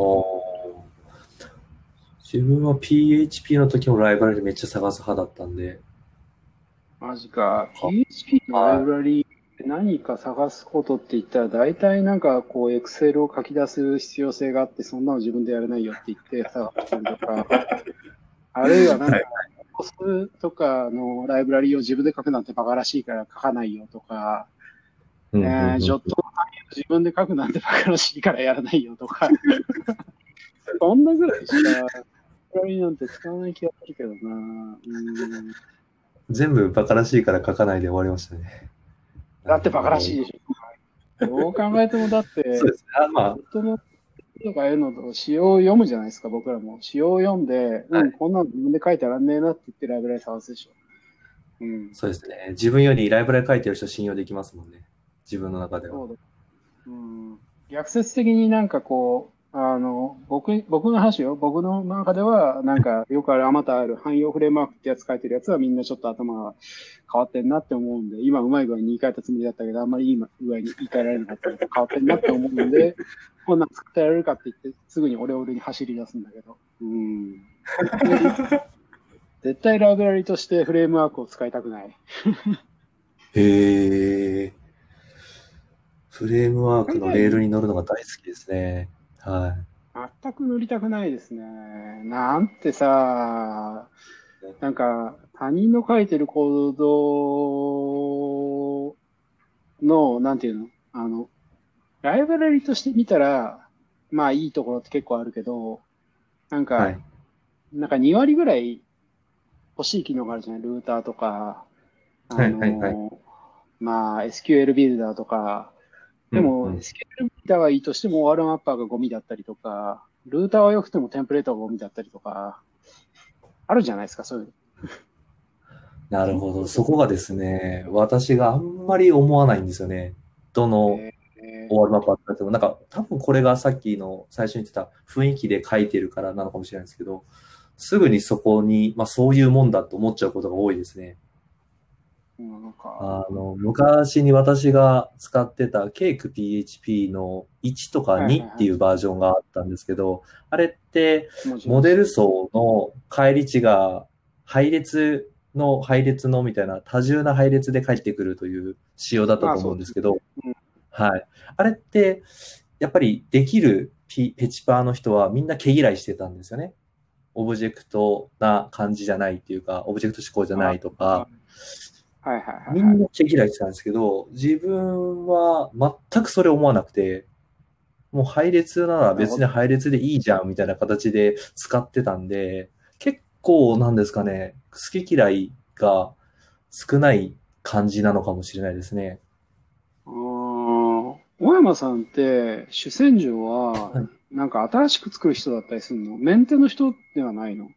自分は PHP の時もライブラリめっちゃ探す派だったんで、マジか。PHP のライブラリーって何か探すことって言ったら、大体なんかこう、Excel を書き出す必要性があって、そんなの自分でやれないよって言って探したりとか、あるいはなんか、コスとかのライブラリーを自分で書くなんてバカらしいから書かないよとか、えー、ジョットの紙を自分で書くなんてバカらしいからやらないよとか、そんなぐらいしか、ライブラリーなんて使わない気がするけどな。うん全部バカらしいから書かないで終わりましたね。だってバカらしいでしょ。どう考えてもだって、そうですね。あまあ、本当のとかああいうのと詩を読むじゃないですか、僕らも。詩を読んで、はいうん、こんなの自分で書いてらんねえなって言ってライブラリ探すでしょ。うん。そうですね。自分よりライブラリ書いてる人信用できますもんね。自分の中では。そうだ。うん。逆説的になんかこう、あの、僕、僕の話よ。僕の中では、なんか、よくある、あまたある、汎用フレームワークってやつ書いてるやつはみんなちょっと頭が変わってんなって思うんで、今うまい具合に言い換えたつもりだったけど、あんまりいい具合に言い換えられなかったので、変わってんなって思うんで、こんなん作ってやれるかって言って、すぐにオレオレに走り出すんだけど。うん。絶対ライブラリとしてフレームワークを使いたくない。へえ。フレームワークのレールに乗るのが大好きですね。は全く乗りたくないですね。なんてさ、なんか他人の書いてるコードの、なんていうの？あの、ライブラリとして見たら、まあいいところって結構あるけど、なんい。か、はい。なんか2割ぐらい欲しい機能があるじゃない？ルーターとか、あの、はいはいはいまあ SQL ビルダーとか、でも、うんうん SQL ビルダーはいいとしても、ワールマッパーがゴミだったりとか、ルーターは良くてもテンプレートがゴミだったりとか、あるじゃないですか、そういうの。なるほど。そこがですね、私があんまり思わないんですよね。どのえーオールマップあっても、なんか多分これがさっきの最初に言ってた雰囲気で書いてるからなのかもしれないですけど、すぐにそこに、まあそういうもんだと思っちゃうことが多いですね。あの、昔に私が使ってたケーク PHP の1とかはいはいはい。2っていうバージョンがあったんですけど、あれってもちろんモデル層の返り値が配列の配列のみたいな多重な配列で返ってくるという仕様だったと思うんですけど、うんはい。あれって、やっぱりできるピペチパーの人はみんな毛嫌いしてたんですよね。オブジェクトな感じじゃないっていうか、オブジェクト思考じゃないとか、はいはいはい、みはい。んな毛嫌いしてたんですけど、自分は全くそれ思わなくて、もう配列なら別に配列でいいじゃんみたいな形で使ってたんで、結構なんですかね、好き嫌いが少ない感じなのかもしれないですね。あー小山さんって、主戦場ははい、なんか新しく作る人だったりするの？メンテの人ではないの？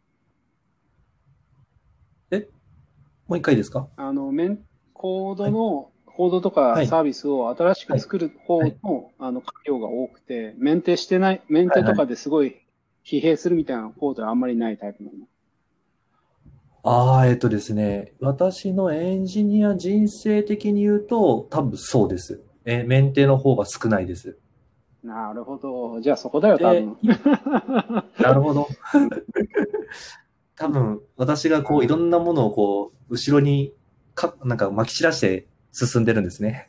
もう一回ですか？あの、メン、コードの、コードとはいかサービスを新しく作る方の、あの、作業が多くて、メンテしてない、メンテとかですごい疲弊するみたいなコードはあんまりないタイプなの。ああ、えっとですね、私のエンジニア人生的に言うと、多分そうです。え、メンテの方が少ないです。なるほど。じゃあそこだよ、多分。なるほど。多分、私がこう、いろんなものをこう、後ろにか、なんか巻き散らして進んでるんですね。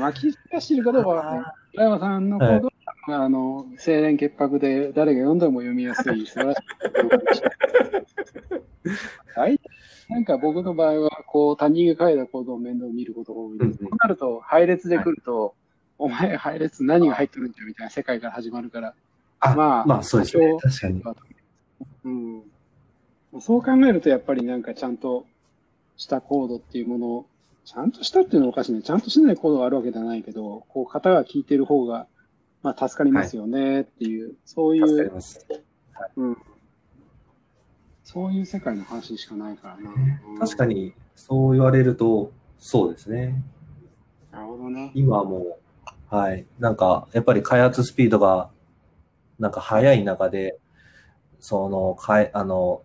巻き散らしてるかどうかはね、小山さんの行動は、あの、清廉潔白で誰が読んでも読みやすい素晴らしい。はい。なんか僕の場合は、こう、他人が書いた行動を面倒見ることが多いんで、うんうんなると、配列で来ると、お前配列何が入ってるんだよみたいな世界から始まるから、あ、まあまあそうですね。多確かに。うん。そう考えると、やっぱりなんかちゃんとしたコードっていうものを、ちゃんとしたっていうのはおかしいね。ちゃんとしないコードがあるわけじゃないけど、こう、型が効いてる方が、まあ、助かりますよねっていう、そうい助かりう、ます。うん。そういう世界の話しかないからな。うん確か。に、そう言われると、そうですね。なるほどね。今はもう、はい。なんか、やっぱり開発スピードが、なんか速い中で、その、かえ、あの、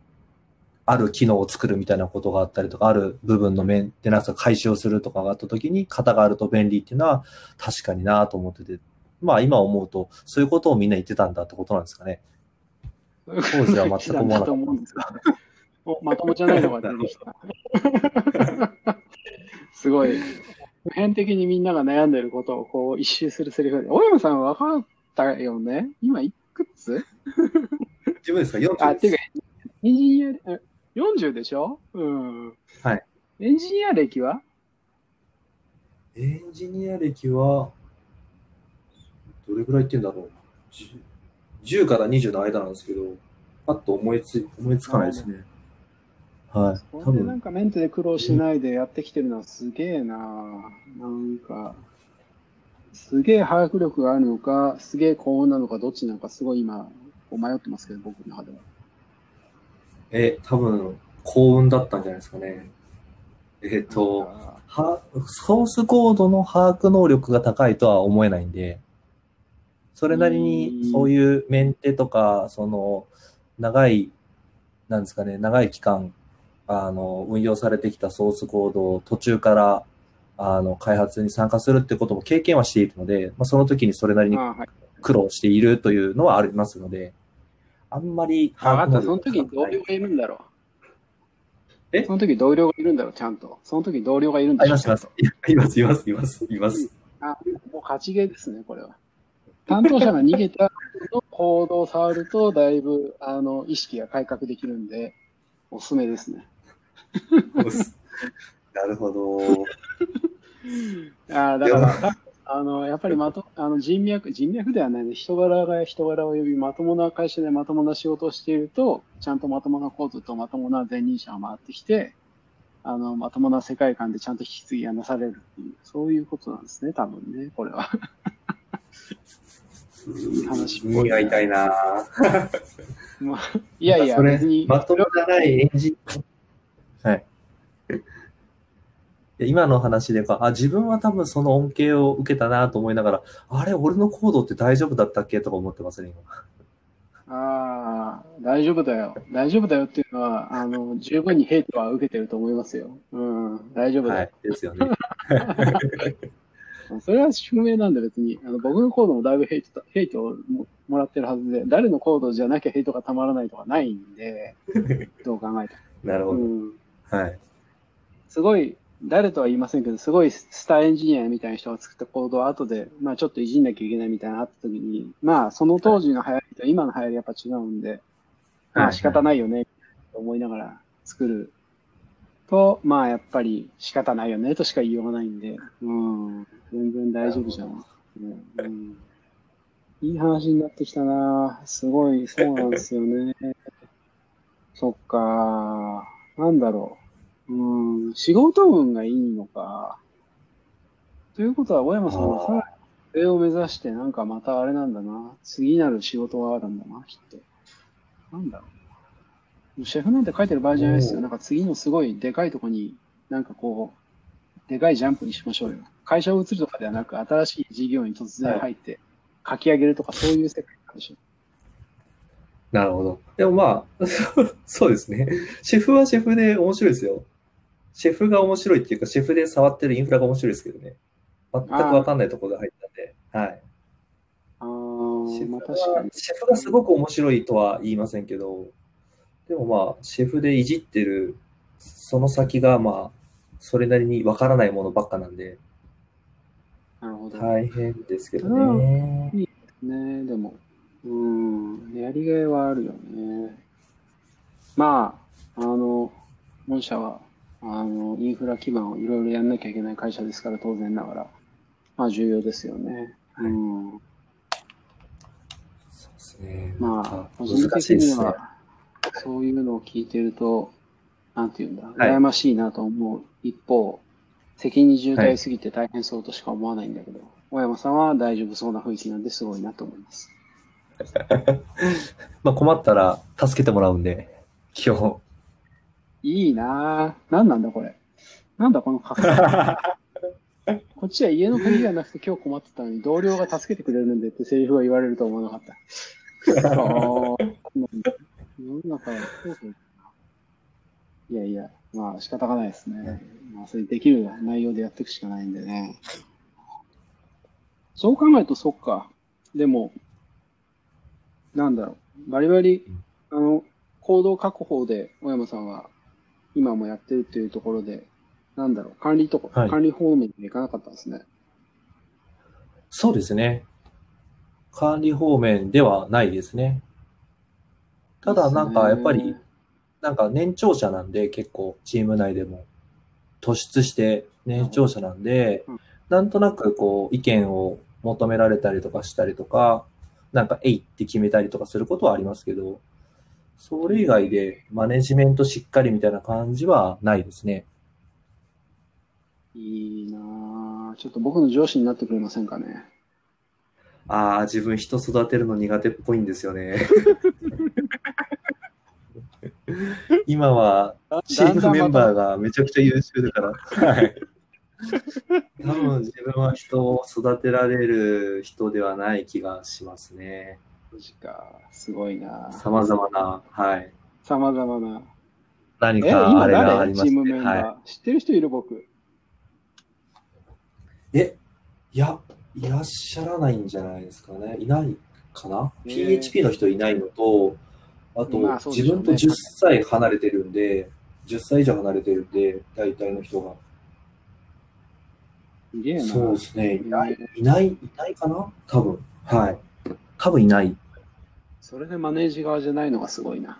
ある機能を作るみたいなことがあったりとか、ある部分のメンテナンスを解消するとかがあったときに、型があると便利っていうのは確かになと思ってて、まあ今思うと、そういうことをみんな言ってたんだってことなんですかね。当時は全く思わなかった。と思うんですけど、おまともじゃないのが出てきた。すごい、普遍的にみんなが悩んでることをこう一周するセリフで、大山さん分かったよね？今いくつ？自分ですか ?40 あ、っていうエンジニア、え40でしょ？うん。はい。エンジニア歴は？す。エンジニア歴は、どれぐらい言ってんだろう？10 10から20の間なんですけど、パッと思いつ思いつかないですね。はい。多これでなん分、かメンテで苦労しないでやってきてるのはすげえななんか、すげえ把握力があるのか、すげえ幸運なのか、どっちなのか、すごい今、こう迷ってますけど、僕の中では。え、多分、幸運だったんじゃないですかね。えっ、と、は、ソースコードの把握能力が高いとは思えないんで、それなりうにんそういうメンテとか、その、長い、なんですかね、長い期間、あの、運用されてきたソースコードを途中から、あの、開発に参加するってことも経験はしているので、まあ、その時にそれなりに。苦労しているというのはありますので、あんまりあ、あった、その時に同僚がいるんだろう。え？その時同僚がいるんだろう、ちゃんと。その時同僚がいるんだあります、います。います、います、います、います。あ、もう勝ちゲーですね、これは。担当者が逃げた行動を触ると、だいぶ、あの、意識が改革できるんで、おすすめですね。なるほど。あだから、あの、やっぱりまと、あの、人脈、人脈ではないね。人柄が人柄を呼び、まともな会社でまともな仕事をしていると、ちゃんとまともなコードとまともな前任者が回ってきて、あの、まともな世界観でちゃんと引き継ぎがなされるっていう、そういうことなんですね、多分ね、これは。いい話っぽいな耳が痛いなまあ、いやいや、それ別に、まともじゃないエンジン。はい。で今の話でか、あ、自分は多分その恩恵を受けたなと思いながら、あれ、俺のコードって大丈夫だったっけとか思ってますね、ああ、大丈夫だよ。大丈夫だよっていうのは、あの、十分にヘイトは受けてると思いますよ。うん、大丈夫今。だよ。はい。ですよね。それは宿命なんで別に、あの僕のコードもだいぶヘイトヘイトをももらってるはずで、誰のコードじゃなきゃヘイトがたまらないとかないんで、どう考えてなるほど。も。うん、はい。すごい、誰とは言いませんけど、すごいスターエンジニアみたいな人が作ったコードを後で、まあちょっといじんなきゃいけないみたいなのあった時に、まあその当時の流行りと今の流行りやっぱ違うんで、まあ仕方ないよね、と思いながら作ると、まあやっぱり仕方ないよねとしか言いようがないんで、うん、全然大丈夫じゃ。んうんいい話になってきたなすごい、そうなんですよね。そっかなんだろう。うん、仕事運がいいのか。ということは、小山さんはさらに上を目指して、なんかまたあれなんだな。次なる仕事があるんだな、きっと。なんだろう。シェフなんて書いてる場合じゃないですよ。なんか次のすごいでかいとこに、なんかこう、でかいジャンプにしましょうよ。会社を移るとかではなく、新しい事業に突然入って、書き上げるとか、そういう世界なんでしょ。なるほど。でもまあ、そうですね。シェフはシェフで面白いですよ。シェフが面白いっていうか、シェフで触ってるインフラが面白いですけどね。全くわかんないところが入ったんで。はい。あシェフは。シェフがすごく面白いとは言いませんけど、でもまあ、シェフでいじってる、その先がまあ、それなりにわからないものばっかなんで、なるほど。大変ですけどね。ねでも、うん、やりがいはあるよね。まあ、あの、本社は、あの、インフラ基盤をいろいろやんなきゃいけない会社ですから、当然ながら、まあ重要ですよね。はいうん。そうですね。まあ、個人的。には、そういうのを聞いてると、なんていうんだ、はい羨ましいなと思う一方、責任重大すぎて大変そうとしか思わないんだけど、小山さんは大丈夫そうな雰囲気なんですごいなと思います。まあ困ったら助けてもらうんで、基本。いいなぁ。何なんだこれ。なんだこの格好。こっちは家の鍵がなくて今日困ってたのに同僚が助けてくれるんでってセリフが言われると思わなかった。くそー。世の中はそうそういやいや、まあ仕方がないですね。まあそれできる内容でやっていくしかないんでね。そう考えるとそっか。でも、なんだろう。バリバリ、あの、行動確保で小山さんは今もやってるっていうところで、なんだろう、管理とか、はい管理方面に行かなかったんですね。そうですね。管理方面ではないですね。ただなんかやっぱり、なんか年長者なんで結構チーム内でも突出して年長者なんでうん、なんとなくこう意見を求められたりとかしたりとか、なんかえいって決めたりとかすることはありますけど、それ以外でマネジメントしっかりみたいな感じはないですね。いいなぁ。ちょっと僕の上司になってくれませんかね。ああ、自分人育てるの苦手っぽいんですよね。今はチームメンバーがめちゃくちゃ優秀だから。はい。多分自分は人を育てられる人ではない気がしますね。マジか。すごいなぁ。様々な、はい。様々な。何え、今かあれがあ誰りましてチームメンバー、は知ってる人いる僕。い。え、いや、いらっしゃらないんじゃないですかね。いないかな、えー ?PHP の人いないのと、あと、ね自分と10歳離れてるんで、10歳以上離れてるんで、大体の人が。そうですね。いない、えいない、いないかな？多分。はい。多分いない。それでマネージ側じゃないのがすごいな。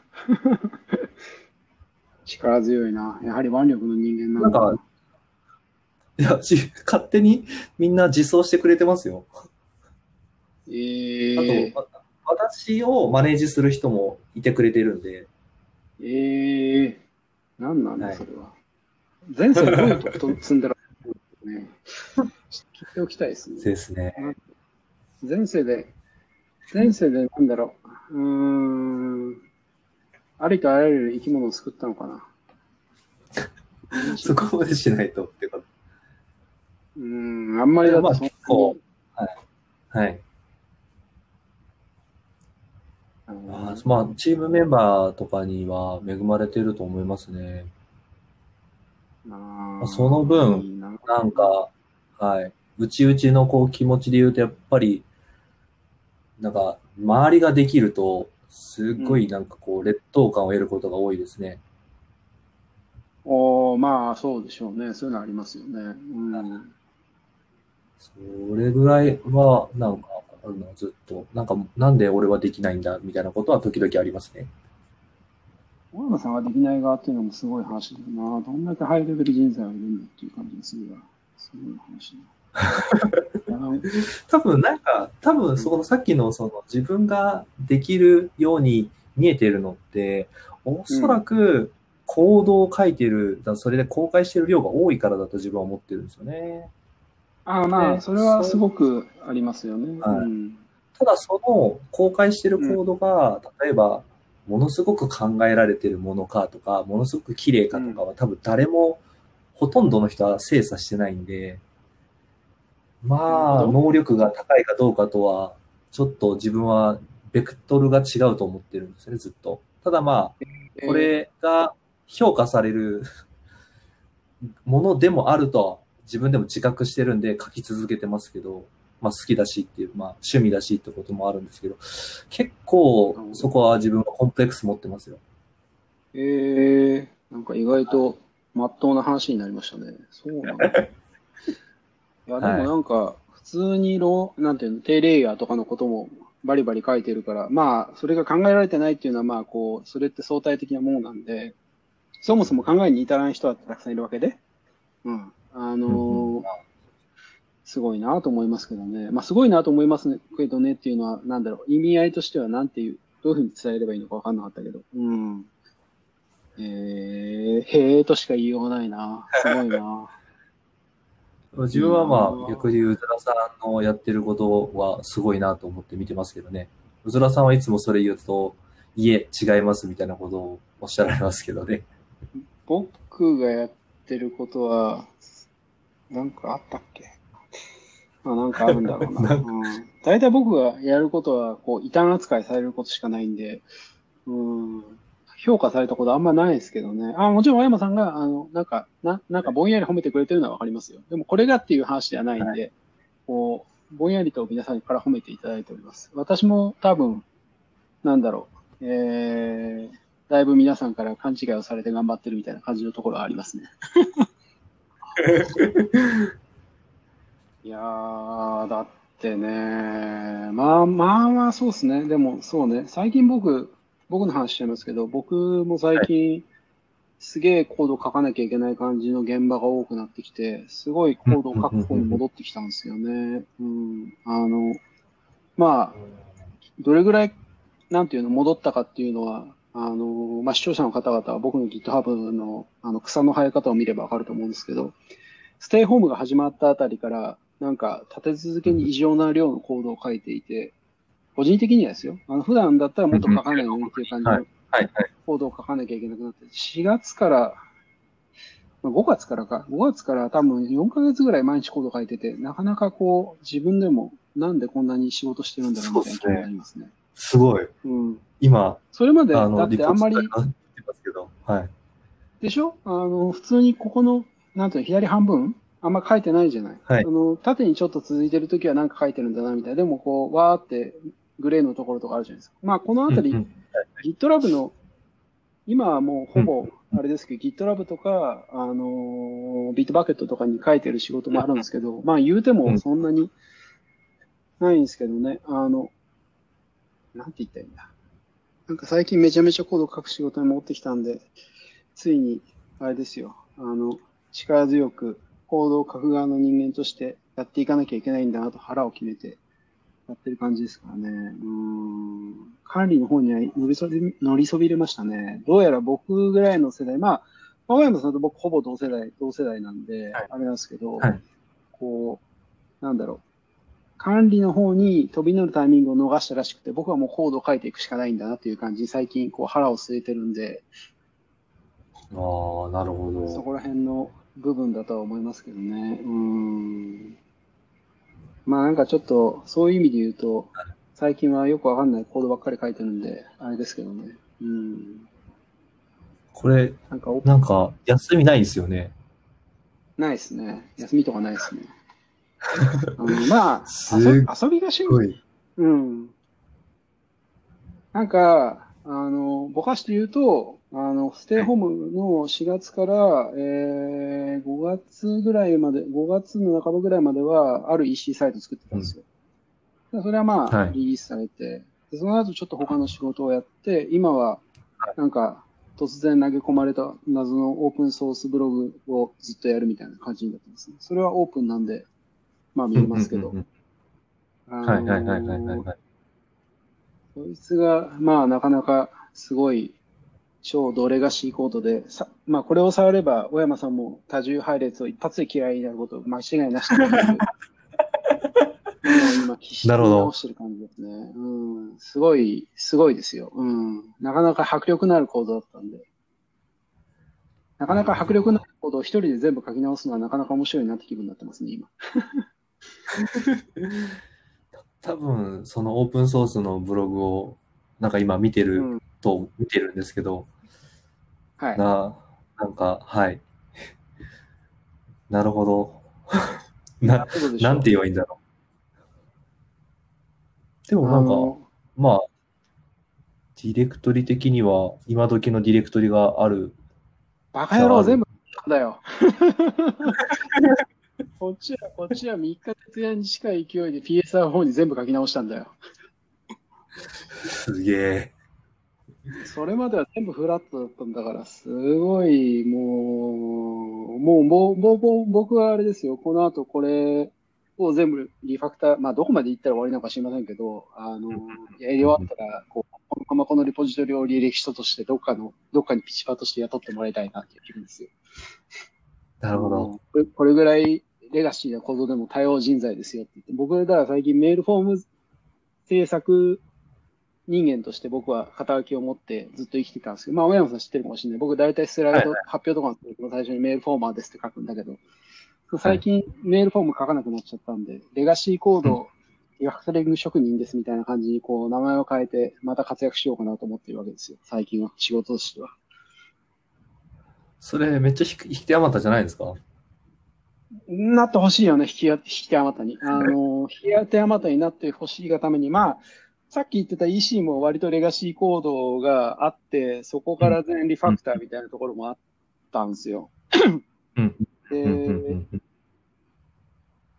力強いな。やはり腕力の人間なんだなんかいや、し勝手にみんな自走してくれてますよ。あええと、わ私をマネージする人もいてくれてるんで、ええなんなんだ、はいそれは。前世どういうこと積んでらっしゃるのかね。ちょっと聞いておきたいですね。ですね。前世で、前世でなんだろう。うーん。ありとあらゆる生き物を救ったのかな。そこまでしないとってこと。うーん、あんまりだとそ結構はい。あのあーまあ、チームメンバーとかには恵まれてると思いますね。あーその分なんか、はい。うちうちのこう気持ちで言うと、やっぱり、なんか、周りができると、すっごいなんかこう、劣等感を得ることが多いですね。おーまあ、そうでしょうね。そういうのありますよね。うん。それぐらいは、なんか、あるのずっと、なんか、なんで俺はできないんだ、みたいなことは時々ありますね。小山さんができない側っていうのもすごい話だな。どんだけハイレベル人材がいるんだっていう感じがするわ。すごい話だ。多分なんか、多分そのさっきのその自分ができるように見えてるのって、おそらく行動を書いてる、だそれで公開してる量が多いからだと自分は思ってるんですよね。ああ、まあ、ねそれはすごくありますよね。はいうん。ただその公開してるコードが、例えば、ものすごく考えられてるものかとか、ものすごく綺麗かとかは多分誰も、ほとんどの人は精査してないんで、まあ、能力が高いかどうかとは、ちょっと自分はベクトルが違うと思ってるんですよね、ずっと。ただまあ、これが評価されるものでもあるとは自分でも自覚してるんで書き続けてますけど、まあ好きだしっていう、まあ趣味だしってこともあるんですけど、結構そこは自分はコンプレックス持ってますよ。えー、なんか意外とまっとうな話になりましたね。そうなんだ。いや、でもなんか、普通にロー、なんていうの、低レイヤーとかのこともバリバリ書いてるから、まあ、それが考えられてないっていうのは、まあ、こう、それって相対的なものなんで、そもそも考えに至らない人はたくさんいるわけで、うん。あのーすごいなと思いますけどね。まあ、すごいなと思いますけどねっていうのは、なんだろう、意味合いとしてはなんていう、どういうふうに伝えればいいのかわかんなかったけど。うん。えー、へえとしか言いようがないな。すごいな。自分はまうんあ、逆にうずらさんのやってることはすごいなと思って見てますけどね。うずらさんはいつもそれ言うと、いえ、違いますみたいなことをおっしゃられますけどね。僕がやってることは、なんかあったっけ？まあなんかあるんだろうな。なうん、大体僕がやることは、こう、異端扱いされることしかないんで、うん、評価されたことあんまないですけどね。あ、もちろん、青山さんが、あの、なんか、な、なんかぼんやり褒めてくれてるのはわかりますよ。でもこれがっていう話ではないんで、こう、ぼんやりと皆さんから褒めていただいております。私も多分、なんだろう、えー、だいぶ皆さんから勘違いをされて頑張ってるみたいな感じのところはありますね。いやー、だってね、まあまあまあそうですね。でもそうね、最近僕、僕の話しちゃいますけど、僕も最近、すげえコード書かなきゃいけない感じの現場が多くなってきて、すごいコードを書く方に戻ってきたんですよね。うん。あの、まあ、どれぐらい、なんていうの、戻ったかっていうのは、あの、まあ、視聴者の方々は僕の GitHub のあの草の生え方を見ればわかると思うんですけど、ステイホームが始まったあたりから、なんか立て続けに異常な量のコードを書いていて、個人的にはですよ。あの普段だったらもっと書かないのにっていう感じのはいはい。コードを書かなきゃいけなくなって、4月から、まあ5月からか、5月から多分4ヶ月ぐらい毎日コード書いてて、なかなかこう、自分でもなんでこんなに仕事してるんだろうみたいな気になりますね。すごい。うん。今、それまで、だってあんまり。でしょ？あの、普通にここの、なんていうの、左半分？あんま書いてないじゃない。はいあの、縦にちょっと続いてるときはなんか書いてるんだな、みたいな。でもこう、わーって、グレーのところとかあるじゃないですか。まあ、このあたり、うんうん。GitLab の、今はもうほぼ、あれですけど、GitLab とか、あのー、ビートバケットとかに書いてる仕事もあるんですけど、まあ言うてもそんなにないんですけどね、あの、なんて言ったらいいんだ。なんか最近めちゃめちゃコード書く仕事に持ってきたんで、ついに、あれですよ、あの、力強くコードを書く側の人間としてやっていかなきゃいけないんだなと腹を決めてやってる感じですからね。うーん。管理の方には乗りそび乗りそびれましたね。どうやら僕ぐらいの世代、まあ、青山さんと僕ほぼ同世代、同世代なんで、はいあれなんですけど、はいこう、なんだろう。管理の方に飛び乗るタイミングを逃したらしくて、僕はもうコードを書いていくしかないんだなっていう感じに最近こう腹を据えてるんで、ああ、なるほど。そこら辺の部分だとは思いますけどね。うーん。まあなんかちょっと、そういう意味で言うと、最近はよくわかんないコードばっかり書いてるんで、あれですけどね。うん。これ、なんかお、なんか、休みないですよね。ないですね。休みとかないですね。あのまあ、遊びが趣味。うん。なんか、あの、ぼかして言うと、あの、ステイホームの4月から、えー、5月ぐらいまで、5月の半ばぐらいまでは、ある EC サイト作ってたんですよ。でそれはまあ、はいリリースされて、でその後ちょっと他の仕事をやって、今は、なんか、突然投げ込まれた謎のオープンソースブログをずっとやるみたいな感じになってますね。それはオープンなんで、まあ見えますけどはいはいはいはいはい。そいつが、まあ、なかなかすごい超ドレガシーコードで、さまあ、これを触れば、小山さんも多重配列を一発で嫌いになること間違いなしだという直してる感じですね。うん。すごい、すごいですよ。うん。なかなか迫力のあるコードだったんで。なかなか迫力のあるコードを一人で全部書き直すのはなかなか面白いなって気分になってますね、今。多分、そのオープンソースのブログを、なんか今見てるうん。と、見てるんですけど、はい。な、なんか、はい。なるほど。な、なんて言えばいいんだろう。でもなんか、まあ、ディレクトリ的には、今時のディレクトリがある。バカ野郎全部だよ。こっちは、こっちは3日徹夜に近い勢いで PSR4 に全部書き直したんだよ。すげえ。それまでは全部フラットだったんだから、すごい、もう、もう、もう、もう、僕はあれですよ、この後これを全部リファクター、まあ、どこまで行ったら終わりなのか知りませんけど、あの、やり終わったら、こう、このままこのリポジトリを履歴書として、どっかの、どっかにピチパーとして雇ってもらいたいなっていう気分ですよ。なるほど。これこれぐらいレガシーなことでも多様人材ですよって言って、僕だから最近メールフォーム制作人間として僕は肩書きを持ってずっと生きてたんですけど、まあ、親山さん知ってるかもしれない。僕大体スライド発表とかの最初にメールフォーマーですって書くんだけど、最近メールフォーム書かなくなっちゃったんで、レガシーコード、リファクタリング職人ですみたいな感じにこう名前を変えてまた活躍しようかなと思ってるわけですよ。最近は仕事としては。それめっちゃ引き手余ったじゃないですか？なってほしいよね、引き引き手余ったに。あの、引き手余ったになってほしいがために、まあ、さっき言ってた EC も割とレガシーコードがあって、そこから全リファクターみたいなところもあったんですよ。うん。で、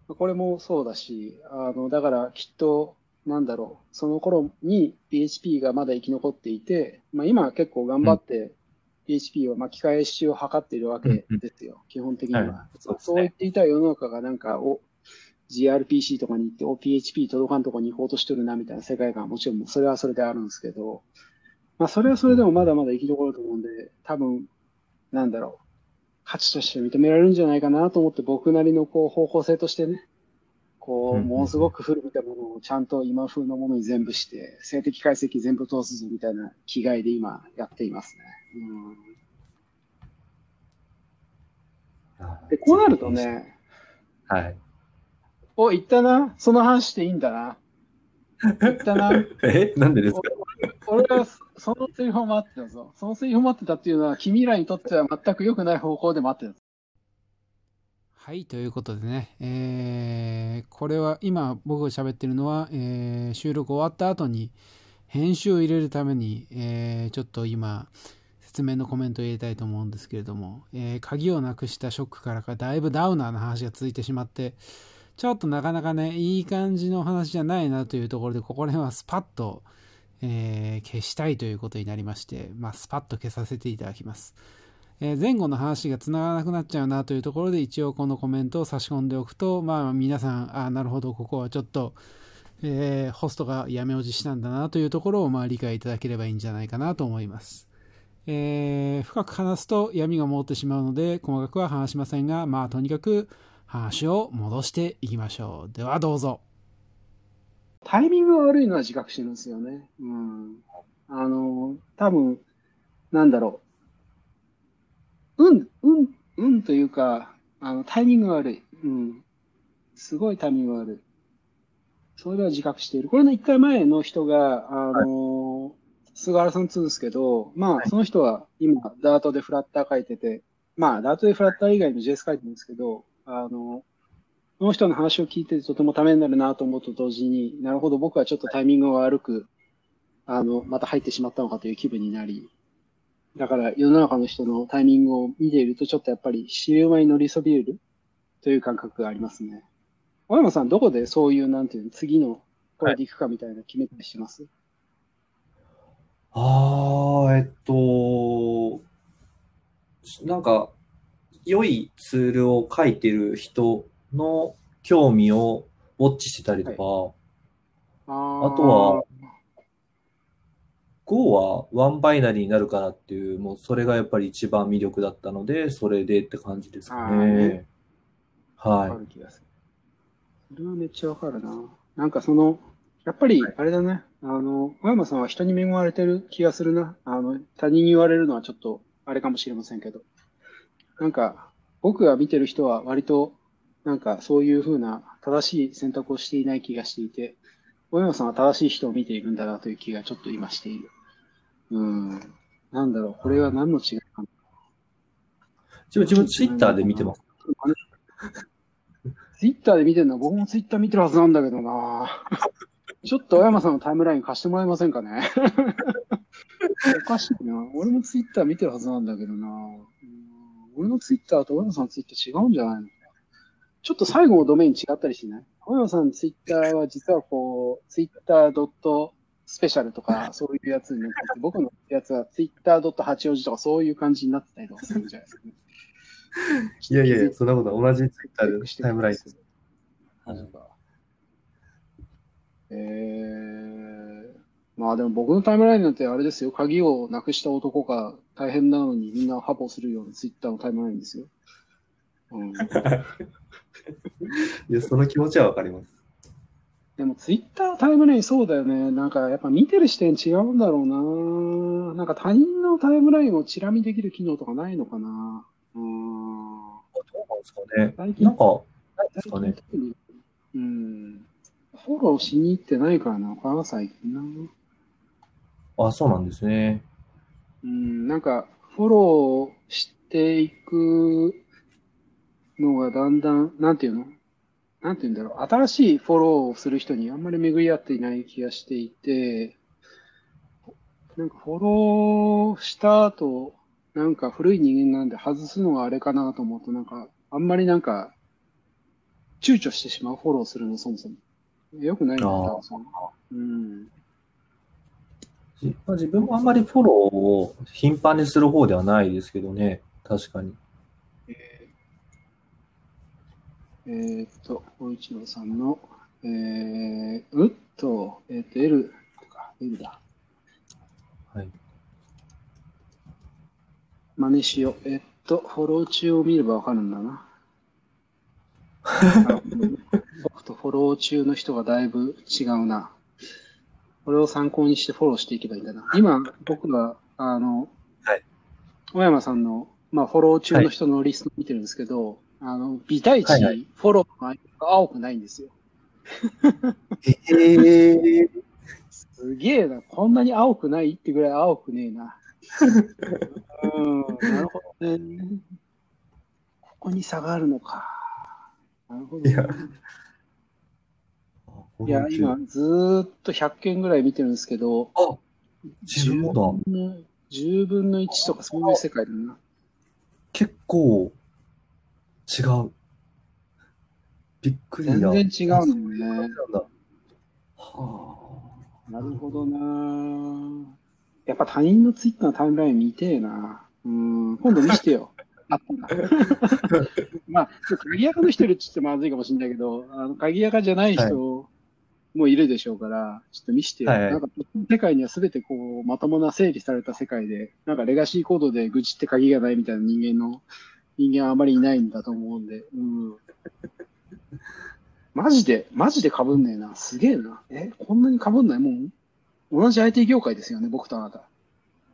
これもそうだし、あの、だからきっと、なんだろう、その頃に PHP がまだ生き残っていて、まあ今は結構頑張って PHP を巻き返しを図っているわけですよ、基本的には。そう言っていた世の中がなんか、お、gRPC とかに行って、お、PHP 届かんとこに行こうとしてるなみたいな世界観はもちろんそれはそれであるんですけど、まあそれはそれでもまだまだ生き残ると思うんで、多分、なんだろう、価値として認められるんじゃないかなと思って僕なりのこう方向性としてね、こう、ものすごく古びたものをちゃんと今風のものに全部して、静的解析全部通すぞみたいな気概で今やっていますね。うん、で、こうなると。ね、はい。お、言ったな。その話していいんだな。言ったな。えなんでですか？俺はそのセリフを待ってたぞ。そのセリフを待ってたっていうのは、君らにとっては全く良くない方向で待ってた。はい、ということでね、えーこれは今僕が喋ってるのは、えー収録終わった後に編集を入れるために、えーちょっと今説明のコメントを入れたいと思うんですけれども、えー鍵をなくしたショックからかだいぶダウナーな話が続いてしまって、ちょっとなかなかね、いい感じの話じゃないなというところで、ここら辺はスパッと、えー消したいということになりまして、まあ、スパッと消させていただきます。えー前後の話がつながらなくなっちゃうなというところで一応このコメントを差し込んでおくと、まあ皆さん、あなるほど、ここはちょっと、えーホストがやめ落ちしたんだなというところをまあ理解いただければいいんじゃないかなと思います。えー深く話すと闇が戻ってしまうので細かくは話しませんが、まあとにかく話を戻していきましょう。ではどうぞ。タイミングが悪いのは自覚してるんですよね。うん。あの、多分、なんだろう。うん、うん、うんというか、あの、タイミングが悪い。うん。すごいタイミングが悪い。それは自覚している。これの一回前の人が、あの、菅原さんっつうんですけど、まあ、その人は今、ダートでフラッター書いてて、まあ、ダートでフラッター以外の JS 書いてるんですけど、あの、この人の話を聞いてとてもためになるなと思うと同時に、なるほど、僕はちょっとタイミングが悪く、あの、また入ってしまったのかという気分になり、だから世の中の人のタイミングを見ていると、ちょっとやっぱり尻馬に乗りそびれるという感覚がありますね。小山さん、どこでそういう、なんていうの、次のこれで行くかみたいな決めたりします、ああ、えっと、なんか、良いツールを書いてる人の興味をウォッチしてたりとか、ああとは、Go はワンバイナリーになるからっていう、もうそれがやっぱり一番魅力だったので、それでって感じですかねね。わかはる気がする。それはめっちゃわかるな。なんかその、やっぱり、あれだね。あの、小山さんは人に恵まれてる気がするな。あの、他人に言われるのはちょっと、あれかもしれませんけど。なんか、僕が見てる人は割と、なんかそういうふうな正しい選択をしていない気がしていて、小山さんは正しい人を見ているんだなという気がちょっと今している。うん。なんだろう、これは何の違いかな。い。自分、自分ツイッターで見てます。ツイッターで見てるの？は僕もツイッター見てるはずなんだけどなちょっと小山さんのタイムライン貸してもらえませんかね？おかしいな。俺もツイッター見てるはずなんだけどな。うん俺のツイッターと小山さんのツイッター違うんじゃないの？ちょっと最後のドメイン違ったりしない？小山さんのツイッターは実はこう、ツイッタードットスペシャルとかそういうやつになってて、僕のやつはツイッタードット八王子とかそういう感じになってたりとかするんじゃないですかね。いやいやいや、そんなことは同じツイッターでタイムラインです。えー、まあでも僕のタイムラインなんてあれですよ、鍵をなくした男が大変なのにみんなハポするようなツイッターのタイムラインですよ。うん、いや、その気持ちはわかります。でもツイッタータイムラインそうだよね。なんかやっぱ見てる視点違うんだろうな。なんか他人のタイムラインをチラ見できる機能とかないのかな。うん。どうなんですかね。最近なんか、ないですかね。うん。フォローしに行ってないからなのかな、最近な。あ、そうなんですね。うん、なんか、フォローしていくのがだんだん、なんていうの？なんていうんだろう？新しいフォローをする人にあんまり巡り合っていない気がしていて、なんかフォローした後、なんか古い人間なんで外すのがあれかなと思うと、なんか、あんまりなんか、躊躇してしまうフォローするの、そもそも。よくないんだあー多分そのうん。じまあ自分もあんまりフォローを頻繁にする方ではないですけどね。確かに。えーっと、大一郎さんの、えー、うっと、えーっと、L か、L だ。はい。真似しよう。えーっと、フォロー中を見ればわかるんだな。あ僕とフォロー中の人がだいぶ違うな。これを参考にしてフォローしていけばいいんだな。今、僕が、あの、はい小山さんの、まあ、フォロー中の人のリスト見てるんですけど、あの、微対値、はいはいフォローの間が青くないんですよ。ええすげえな。こんなに青くないってぐらい青くねえな。うん、なるほどね。ここに差があるのか。なるほど、ね。いや今、ずーっと100件ぐらい見てるんですけど、あ、自分もだ。10分の10分の1とかそういう世界だな。結構違う。びっくりだ。全然違うんね。はなるほどなやっぱ他人のツイッターのタイムライン見てえなうん、今度見してよ。あったんだ。まあ、鍵垢の人いるって言ってまずいかもしれないけど、あの鍵垢じゃない人もいるでしょうから、ちょっと見してよ。はいはいなんか、世界には全てこう、まともな整理された世界で、なんかレガシーコードで愚痴って鍵がないみたいな人間の、人間はあまりいないんだと思うんで、うん。マジで、マジで被んねえな。すげえな。え、こんなに被んない？もん同じ IT 業界ですよね、僕とあなた。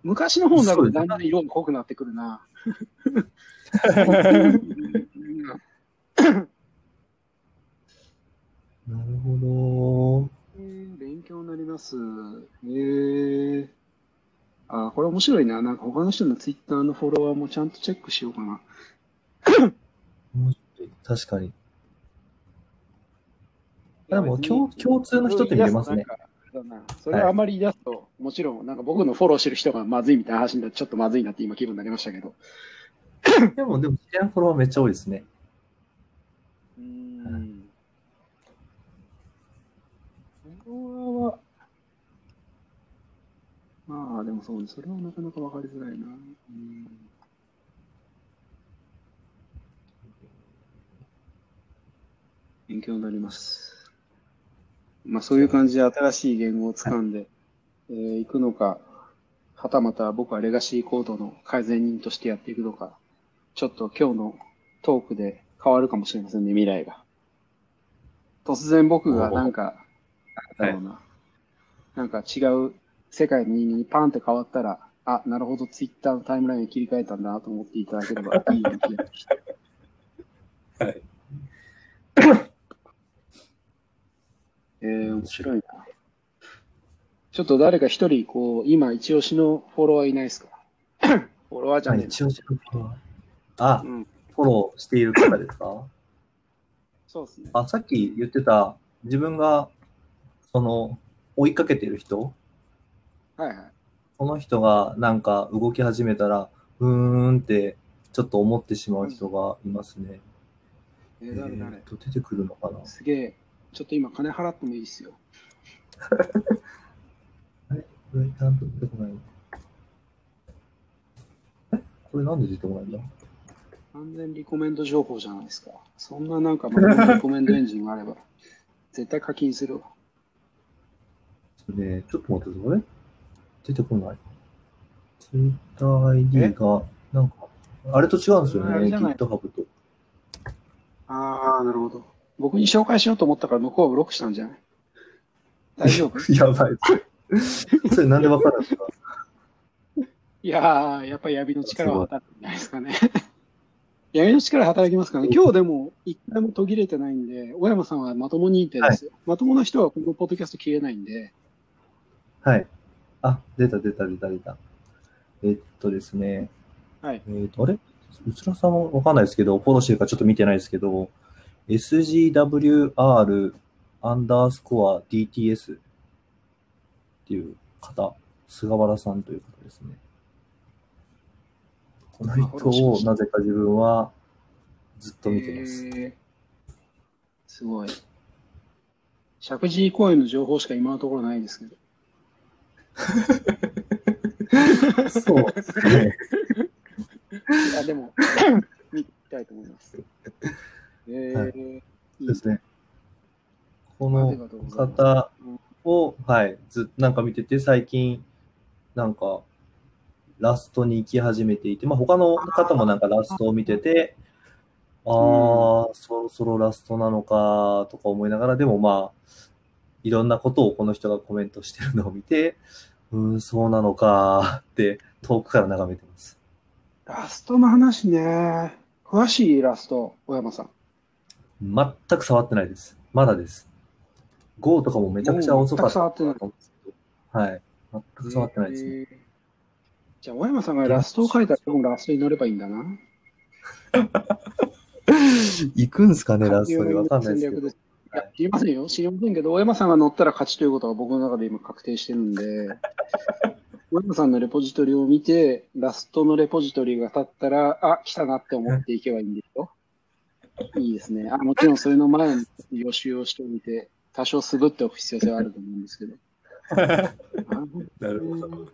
昔の方になるとだんだん色が濃くなってくるな。あ。なるほえー勉強になります。えー、あ、これ面白いな。なんか他の人のツイッターのフォロワーもちゃんとチェックしようかな。ど。確かに。でも共共通の人って見れますね。それはあまり言い出すと、もちろん、なんか僕のフォローしてる人がまずいみたいな話になって、ちょっとまずいなって今気分になりましたけど。でも、でも、知り合いのフォロワーめっちゃ多いですね。うーん。フォロワーは、まあでもそうね、それはなかなかわかりづらいな。うん勉強になります。まあそういう感じで新しい言語を掴んで、えーいくのか、はたまた僕はレガシーコードの改善人としてやっていくのか、ちょっと今日のトークで変わるかもしれませんね、未来が。突然僕がなんか、なんだろうな、なんか違う世界のにパンって変わったら、あ、なるほど、ツイッターのタイムラインに切り替えたんだなと思っていただければいいような気がして。はい。えー、面白いな。ちょっと誰か一人、こう、今一押しのフォロワーいないですか？フォロワーじゃな一応自分フォロワーあう、ん。フォローしている方ですか？そうですね。あ、さっき言ってた、自分が、その、追いかけてる人はいはい。この人がなんか動き始めたら、うーんってちょっと思ってしまう人がいますね。えー、誰誰？えーと、出てくるのかな？すげえ。ちょっと今金払ってもいいっすよ。これ、なんと出てこないえこれなんで出てこないんだ？完全リコメンド情報じゃないですか。そんななんかリコメンドエンジンがあれば、絶対課金するわ。ね、ちょっと待って、これ出てこない。TwitterID が、なんか、あれと違うんですよね、GitHub と。ああ、なるほど。僕に紹介しようと思ったから向こうはブロックしたんじゃない？大丈夫？やばい。それなんでわかるんですか？いやー、やっぱり闇の力は働くんじゃないですかね。闇の力働きますからね。今日でも一回も途切れてないんで、小山さんはまとも認定ですよ。まともな人はこのポッドキャスト切れないんで、はい。あ、出た出た出た出た。えっとですね。はい。えっと、あれ？うつらさんもわかんないですけど、フォローしてるかちょっと見てないですけど、SGWR アンダースコア DTS っていう方、菅原さんという方ですね。この人をなぜか自分はずっと見てます。えーすごい。石神井公園の情報しか今のところないですけど。そうですね。いや、でも、見たいと思います。えー、はいいそうですね。こあの方を、はい、ずっとなんか見てて、最近、なんか、ラストに行き始めていて、まあ他の方もなんかラストを見てて、ああ、そろそろラストなのか、とか思いながら、でもまあ、いろんなことをこの人がコメントしてるのを見て、うーん、そうなのか、って遠くから眺めてます。ラストの話ね。詳しいラスト、小山さん。全く触ってないです。まだです。GO とかもめちゃくちゃ遅かった全く触ってない。はい。全く触ってないですね。えーじゃあ、小山さんがラストを書いたら、僕もラストに乗ればいいんだな。行くんすかね、ラストで。わかんないですけど。知りませんよ。知りませんけど、小山さんが乗ったら勝ちということが僕の中で今確定してるんで、小山さんのレポジトリを見て、ラストのレポジトリが立ったら、あ、来たなって思っていけばいいんですよ。いいですね。あもちろんそれの前に予習をしておいて、多少滑っておく必要性はあると思うんですけど。なるほど。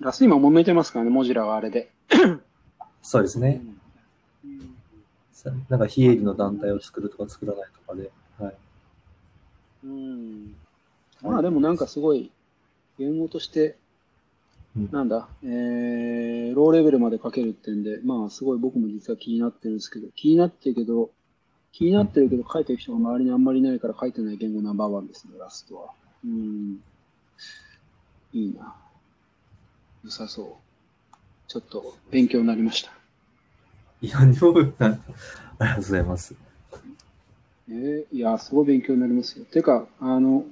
ラス今揉めてますからね、モジュラはあれで。そうですね。うんさなんか非営利の団体を作るとか作らないとかで。はい。うんまあでもなんかすごい、言語としてうん、なんだ、えー、ローレベルまで書けるってんで、まあすごい僕も実は気になってるんですけど、気になってるけど、気になってるけど書いてる人が周りにあんまりいないから書いてない言語ナンバーワンですね、ラストは。うん。いいな。良さそう。ちょっと勉強になりました。いや、にも、なありがとうございます。えーいや、すごい勉強になりますよ。てか、あの、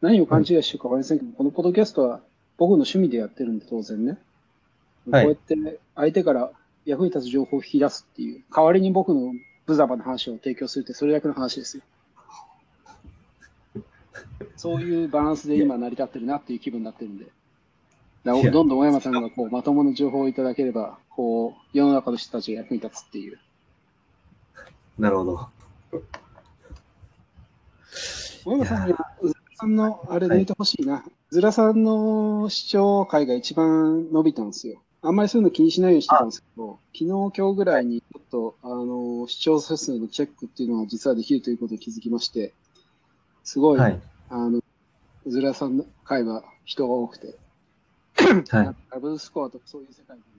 何を勘違いしてるかわかりませんけど、このポッドキャストは僕の趣味でやってるんで、当然ね。はいこうやって相手から役に立つ情報を引き出すっていう、代わりに僕の無様な話を提供するって、それだけの話ですよ。そういうバランスで今成り立ってるなっていう気分になってるんで。どんどん小山さんがこうまともな情報をいただければ、こう、世の中の人たちが役に立つっていう。なるほど。小山さんには、うずらさんのあれ抜いてほしいな。うずらさんの視聴回が一番伸びたんですよ。あんまりそういうの気にしないようにしてたんですけど、昨日、今日ぐらいにちょっと、あの、視聴者数のチェックっていうのが実はできるということに気づきまして、すごい、はい。あの、うずらさんの回は人が多くて、はい。ダブルスコアとかそういう世界にやっぱ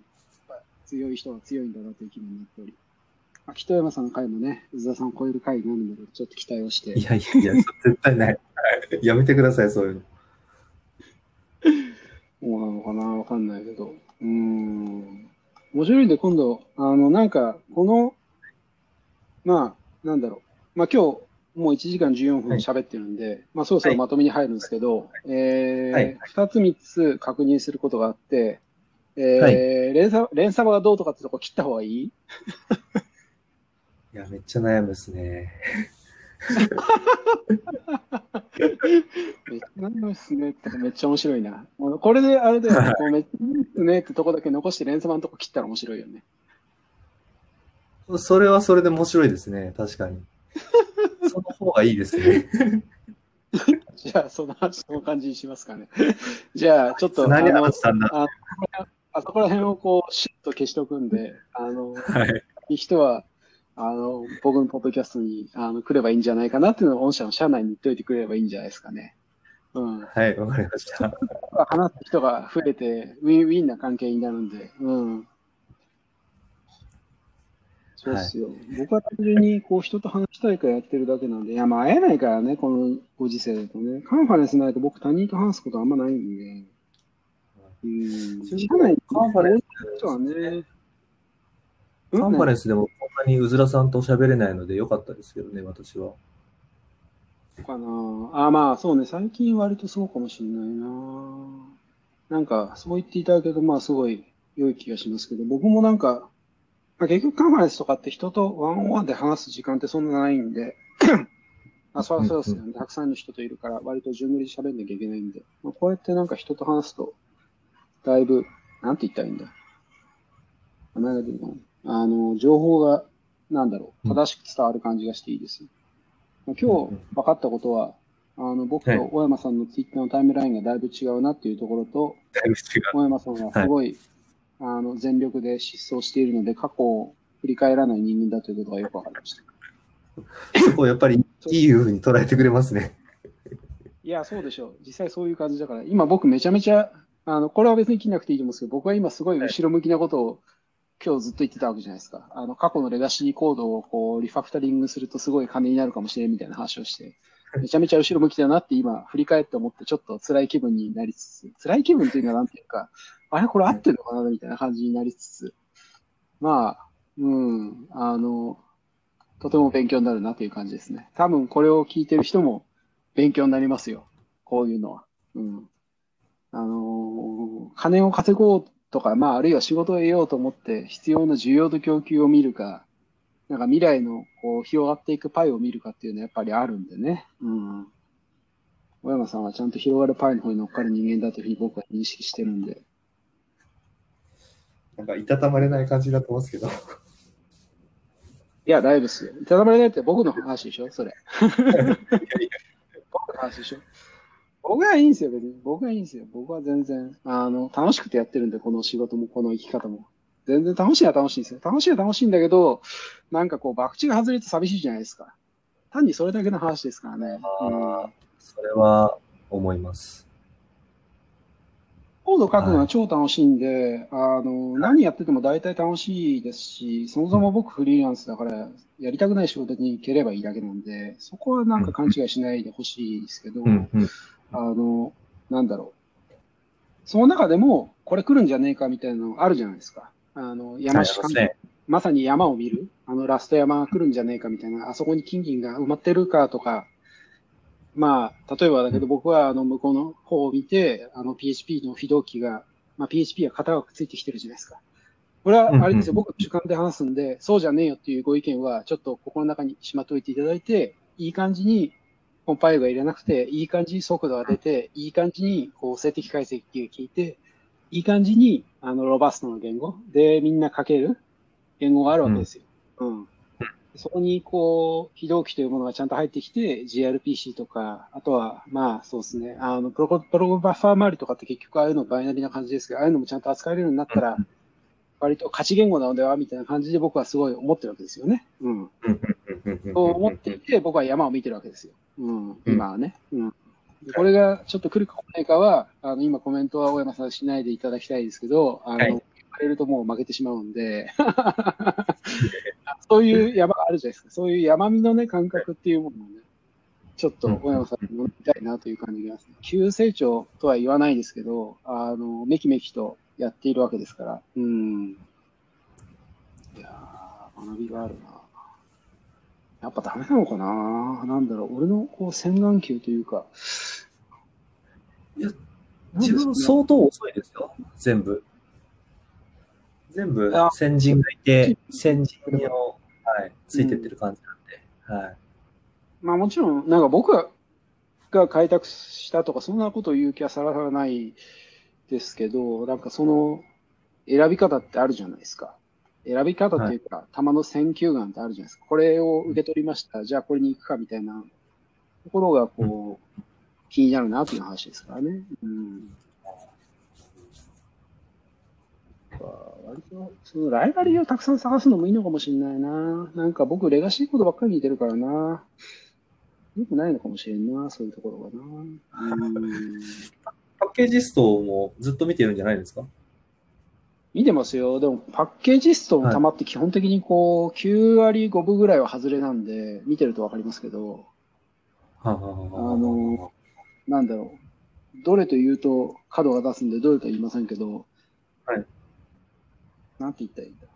強い人は強いんだなという気分になっており、まあ、北山さんの回もね、うずらさんを超える回になるので、ちょっと期待をしてい、やいやいや、絶対ない。やめてください、そういうの。そうなのかなわかんないけど。うーん。面白いんで、今度、あの、なんか、この、まあ、なんだろう。まあ、今日、もう1時間14分喋ってるんで、まあ、そろそろまとめに入るんですけど、えーはい2つ3つ確認することがあって、えーはい連鎖、連鎖がどうとかってとこ切った方がいい？いや、めっちゃ悩むですね。めっちゃ何もっすねってめっちゃ面白いな。これであれだよね、こうめっちゃっすねってとこだけ残して連鎖のとこ切ったら面白いよね。それはそれで面白いですね。確かに。その方がいいですね。じゃあ、その、その感じにしますかね。じゃあ、ちょっと、何話したんだ？ああそこら辺をこう、シュッと消しとくんで、あの、はい。いい人は、あの、僕のポッドキャストに、あの、来ればいいんじゃないかなっていうのを、御社の社内に言っておいてくれればいいんじゃないですかね。うん。はい、わかりました。話す人が増えて、ウィンウィンな関係になるんで、うん。そうっすよ。僕は単純に、こう、人と話したいからやってるだけなんで、いや、まあ、会えないからね、このご時世だとね。カンファレンスないと僕他人と話すことあんまないんで。うん。社内にカンファレンス人はね、カンファレンンスでもこんなにうずらさんと喋れないのでよかったですけどね、私は。スかな。あ、まあ、そうね、最近割とそうかもしれないな。なんか、そう言っていただけると、まあ、すごい良い気がしますけど、僕もなんか、まあ、結局カンファレンスとかって人とワンオンワンで話す時間ってそんなないんで、あ、そりゃそうですよね。たくさんの人といるから、割と順繰りで喋んなきゃいけないんで、まあ、こうやってなんか人と話すと、だいぶ、なんて言ったらいいんだ。名前が出てこない。あの、情報が、なんだろう、正しく伝わる感じがしていいですよ。まあ、今日分かったことは、あの、僕と小山さんのツイッターのタイムラインがだいぶ違うなっていうところと、だいぶ違う。小山さんはすごい、あの、全力で失踪しているので、過去を振り返らない人間だということがよく分かりました。そこをやっぱりいい風に捉えてくれますね。いや、そうでしょう。実際そういう感じだから、今僕めちゃめちゃ、あの、これは別に切んなくていいと思うんですけど、僕は今すごい後ろ向きなことを、今日ずっと言ってたわけじゃないですか。あの、過去のレガシーコードをこう、リファクタリングするとすごい金になるかもしれんみたいな話をして、めちゃめちゃ後ろ向きだなって今、振り返って思ってちょっと辛い気分になりつつ、辛い気分というのはなんていうか、あれこれ合ってるのかなみたいな感じになりつつ、まあ、うん、あの、とても勉強になるなという感じですね。多分これを聞いてる人も勉強になりますよ。こういうのは。うん。あのー金を稼ごうとか、まあ、あるいは仕事を得ようと思って必要な需要と供給を見るか、なんか未来のこう広がっていくパイを見るかっていうのはやっぱりあるんでね。うん。小山さんはちゃんと広がるパイの方に乗っかる人間だというふうに僕は認識してるんで。なんかいたたまれない感じになってますけど。いや、大丈夫ですよ。いただまれないって僕の話でしょ？それ。僕の話でしょ？僕はいいんですよ、別に。僕はいいんですよ。僕は全然、あの、楽しくてやってるんで、この仕事も、この生き方も。全然楽しいは楽しいんですよ。楽しいは楽しいんだけど、なんかこう、博打が外れて寂しいじゃないですか。単にそれだけの話ですからね。うんあそれは思います。コード書くのは超楽しいんで、あの、何やってても大体楽しいですし、そもそも僕フリーランスだから、やりたくない仕事に行ければいいだけなんで、そこはなんか勘違いしないでほしいですけど、うんうん。あの、なんだろう。その中でも、これ来るんじゃねえかみたいなのあるじゃないですか。あの、山しかね。まさに山を見る。あの、ラスト山が来るんじゃねえかみたいな、あそこに金銀が埋まってるかとか、まあ、例えばだけど僕はあの、向こうの方を見て、あの、PHP の非同期が、まあ、PHP が型がついてきてるじゃないですか。これは、あれですよ、僕の主観で話すんで、そうじゃねえよっていうご意見は、ちょっと心の中にしまっておいていただいて、いい感じに、コンパイルが入れなくて、いい感じに速度が出て、いい感じに、こう、静的解析が効いて、いい感じに、あの、ロバストの言語でみんな書ける言語があるわけですよ。うん。そこに、こう、非同期というものがちゃんと入ってきて、gRPC とか、あとは、まあ、そうですね、あの、プロコプログバッファー周りとかって結局ああいうのバイナリな感じですけど、ああいうのもちゃんと扱えるようになったら、割と価値言語なのではみたいな感じで僕はすごい思ってるわけですよね。うん。そう思っていて、僕は山を見てるわけですよ。うん。今はね。うん。でこれがちょっと来るか来ないかは、あの、今コメントは大山さんしないでいただきたいですけど、あの、はい言われるともう負けてしまうんで、そういう山があるじゃないですか。そういう山見のね、感覚っていうものをね、ちょっと大山さんに乗りたいなという感じがします、ね。急成長とは言わないですけど、あの、めきめきとやっているわけですから。うん。いやー、学びがあるな。やっぱダメなのかな？なんだろう。俺のこう洗顔球というか。いや自分相当遅いですよ、全部。全部あ先人がいて、先人を、はい、ついてってる感じなんで。はい。まあもちろん、なんか僕がが開拓したとか、そんなことを言う気はさらさらないですけど、なんかその選び方ってあるじゃないですか。選び方っていうか、球の選球眼ってあるじゃないですか。これを受け取りました。じゃあこれに行くかみたいなところが、こう、気になるなという話ですからね。うん。割と、そのライバリーをたくさん探すのもいいのかもしれないな。なんか僕、レガシーコードばっかり見てるからな。よくないのかもしれんな、そういうところがな。うん。パッケージストもずっと見てるんじゃないですか？見てますよ。でも、パッケージストの球って基本的にこう、9割5分ぐらいは外れなんで、見てるとわかりますけど、ああの、なんだろう。どれと言うと角が出すんで、どれとは言いませんけど、はい。なんて言ったらいいんだ。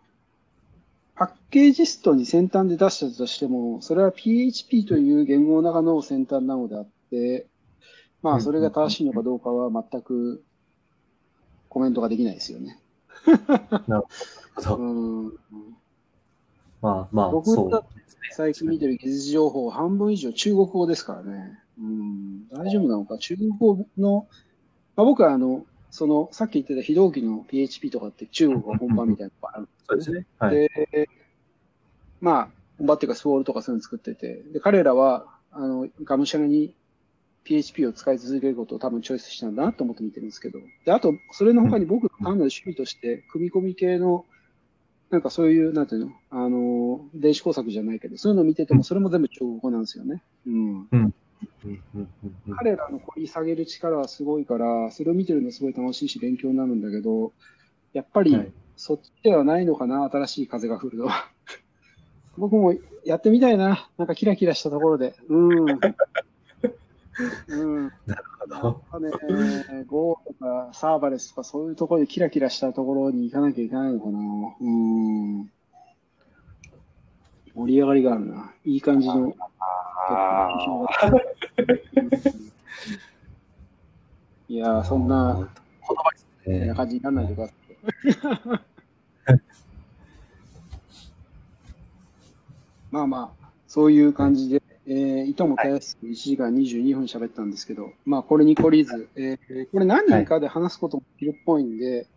パッケージストに先端で出したとしても、それは PHP という言語の中の先端なのであって、まあ、それが正しいのかどうかは全くコメントができないですよね。うん。まあまあ、僕そうだ最近見てる技術情報、半分以上中国語ですからね。うん、大丈夫なのか？中国語の、まあ、僕はあの、その、さっき言ってた非同期の PHP とかって中国が本番みたいなのがあるんそうですね。はい。で、まあ、本場っていうかスウォールとかそういうの作ってて、で、彼らは、あの、がむしゃらに PHP を使い続けることを多分チョイスしたんだなと思って見てるんですけど、で、あと、それの他に僕の単なる趣味として、組み込み系の、なんかそういう、なんていうのあの、電子工作じゃないけど、そういうのを見てても、それも全部中国語なんですよね。うん。うんうんうんうん彼らの掘り下げる力はすごいから、それを見てるのすごい楽しいし勉強になるんだけど、やっぱりはいそっちではないのかな、新しい風が降るのは。僕もやってみたいな、なんかキラキラしたところで。うん。うん。なるほど。ぱね、Go とかサーバレスとかそういうところでキラキラしたところに行かなきゃいけないのかな。うん。盛り上がりがあるな。いい感じの。あいやー、そんな言葉ですね。感じにならないでください。まあまあ、そういう感じで、えー、いともたやすく1時間22分喋ったんですけど、まあこれに懲りず、えー、これ何人かで話すこともできるっぽいんで、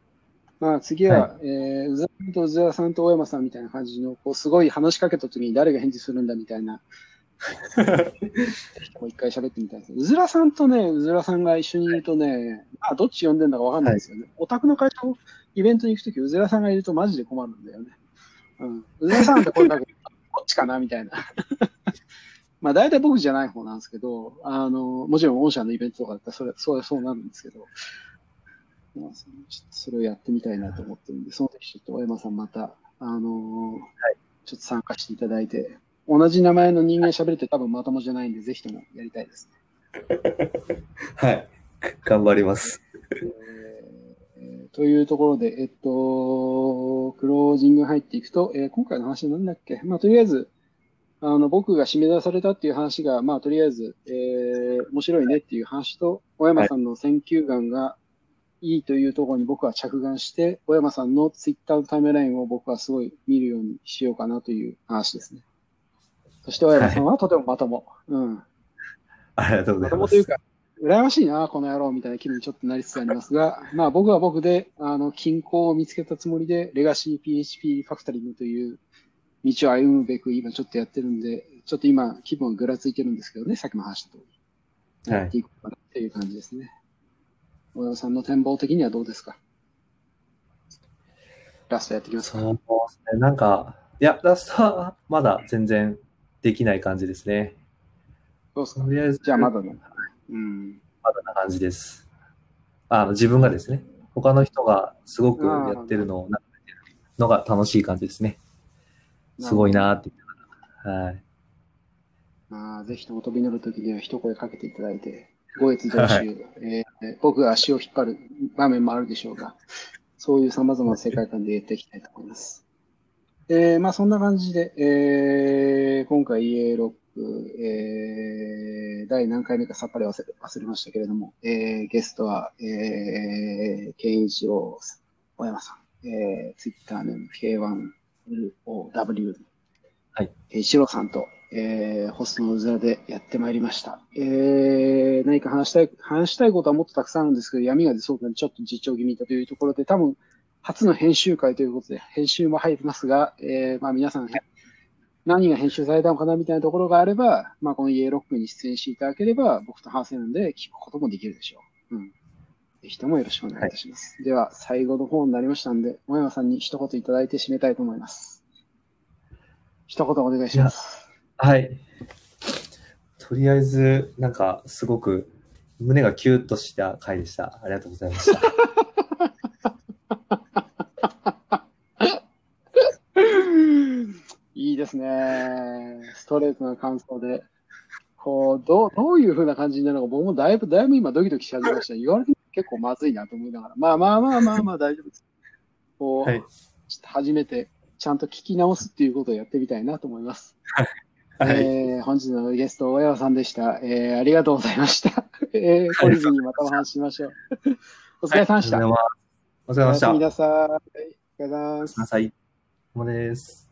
まあ次は、えー、うざさんとうずらさんと大山さんみたいな感じの、こうすごい話しかけた時に誰が返事するんだみたいな、もう一回喋ってみたいです。うずらさんとね、うずらさんが一緒にいるとね、まあどっち呼んでんだかわかんないですよね。オタクの会社のイベントに行くとき、うずらさんがいるとマジで困るんだよね。うん。うずらさんって声かける こっちかなみたいな。まあ大体僕じゃない方なんですけど、あの、もちろん御社のイベントとかだったらそれ、そうそうなるんですけど、まあ、そのちょっとそれをやってみたいなと思ってるんで、その時ちょっと大山さんまた、あのちょっと参加していただいて、同じ名前の人間喋るって多分まともじゃないんで、ぜひともやりたいですね。はい。頑張ります。えーというところで、えっと、クロージング入っていくと、えー今回の話なんだっけ？まあ、とりあえず、あの、僕が締め出されたっていう話が、まあ、とりあえず、えー面白いねっていう話と、小山さんの選球眼がいいというところに僕は着眼して、小山さんのツイッターのタイムラインを僕はすごい見るようにしようかなという話ですね。そして小山さんはとてもまとも。うん。ありがとうごまざいます。ともというか、羨ましいな、この野郎みたいな気分にちょっとなりつつありますが、まあ僕は僕で、あの、均衡を見つけたつもりで、レガシー PHP ファクタリングという道を歩むべく今ちょっとやってるんで、ちょっと今気分がぐらついてるんですけどね、さっきも話した通り。はいやっていこうかなっていう感じですね。大山さんの展望的にはどうですか？ラストやってきますか？そうですね。なんか、いや、ラストはまだ全然できない感じですね。どうですかとりあえず、じゃあまだね。うん。まだな感じです。あの、自分がですね、他の人がすごくやってるのを、のが楽しい感じですね。すごいなってはい。まあ、ぜひとも飛び乗るときには一声かけていただいて、5月上州、え、僕が足を引っ張る場面もあるでしょうが、そういう様々な世界観でやっていきたいと思います。えー、まあそんな感じで、えー、今回 EA ロック、えー、第何回目かさっぱり忘れ忘れましたけれども、えー、ゲストは、えー、ケンイロー、小山さん、えー、ツイッターの K1 WOW、はいえー、シロさんと、えー、ホストのうずらでやってまいりました、えー。何か話したい、話したいことはもっとたくさんあるんですけど、闇が出そうなちょっと実況気味だというところで、多分、初の編集会ということで、編集も入りますが、えー、まあ皆さん、何が編集されたのかなみたいなところがあれば、まあこのイエロックに出演していただければ、僕と話せるんで聞くこともできるでしょう。うん。ぜひともよろしくお願いいたします。では、最後の方になりましたんで、小山さんに一言いただいて締めたいと思います。一言お願いします。はい。とりあえず、なんか、すごく、胸がキュッとした回でした。ありがとうございました。いいですね。ストレートな感想で。こう、どう、どういう風な感じになるのか、僕もだいぶ、だいぶ今ドキドキし始めました。言われて結構まずいなと思いながら。まあまあまあまあまあ大丈夫です。こう、はいちょっと初めてちゃんと聞き直すっていうことをやってみたいなと思います。はい。えー本日のゲスト、大山さんでした。えーありがとうございました。えー、懲りずにまたお話ししましょう。お疲れ様でした。お疲れ様でした。お疲れ様でした。おやすみなさい。お疲れ様です。お疲れ様です。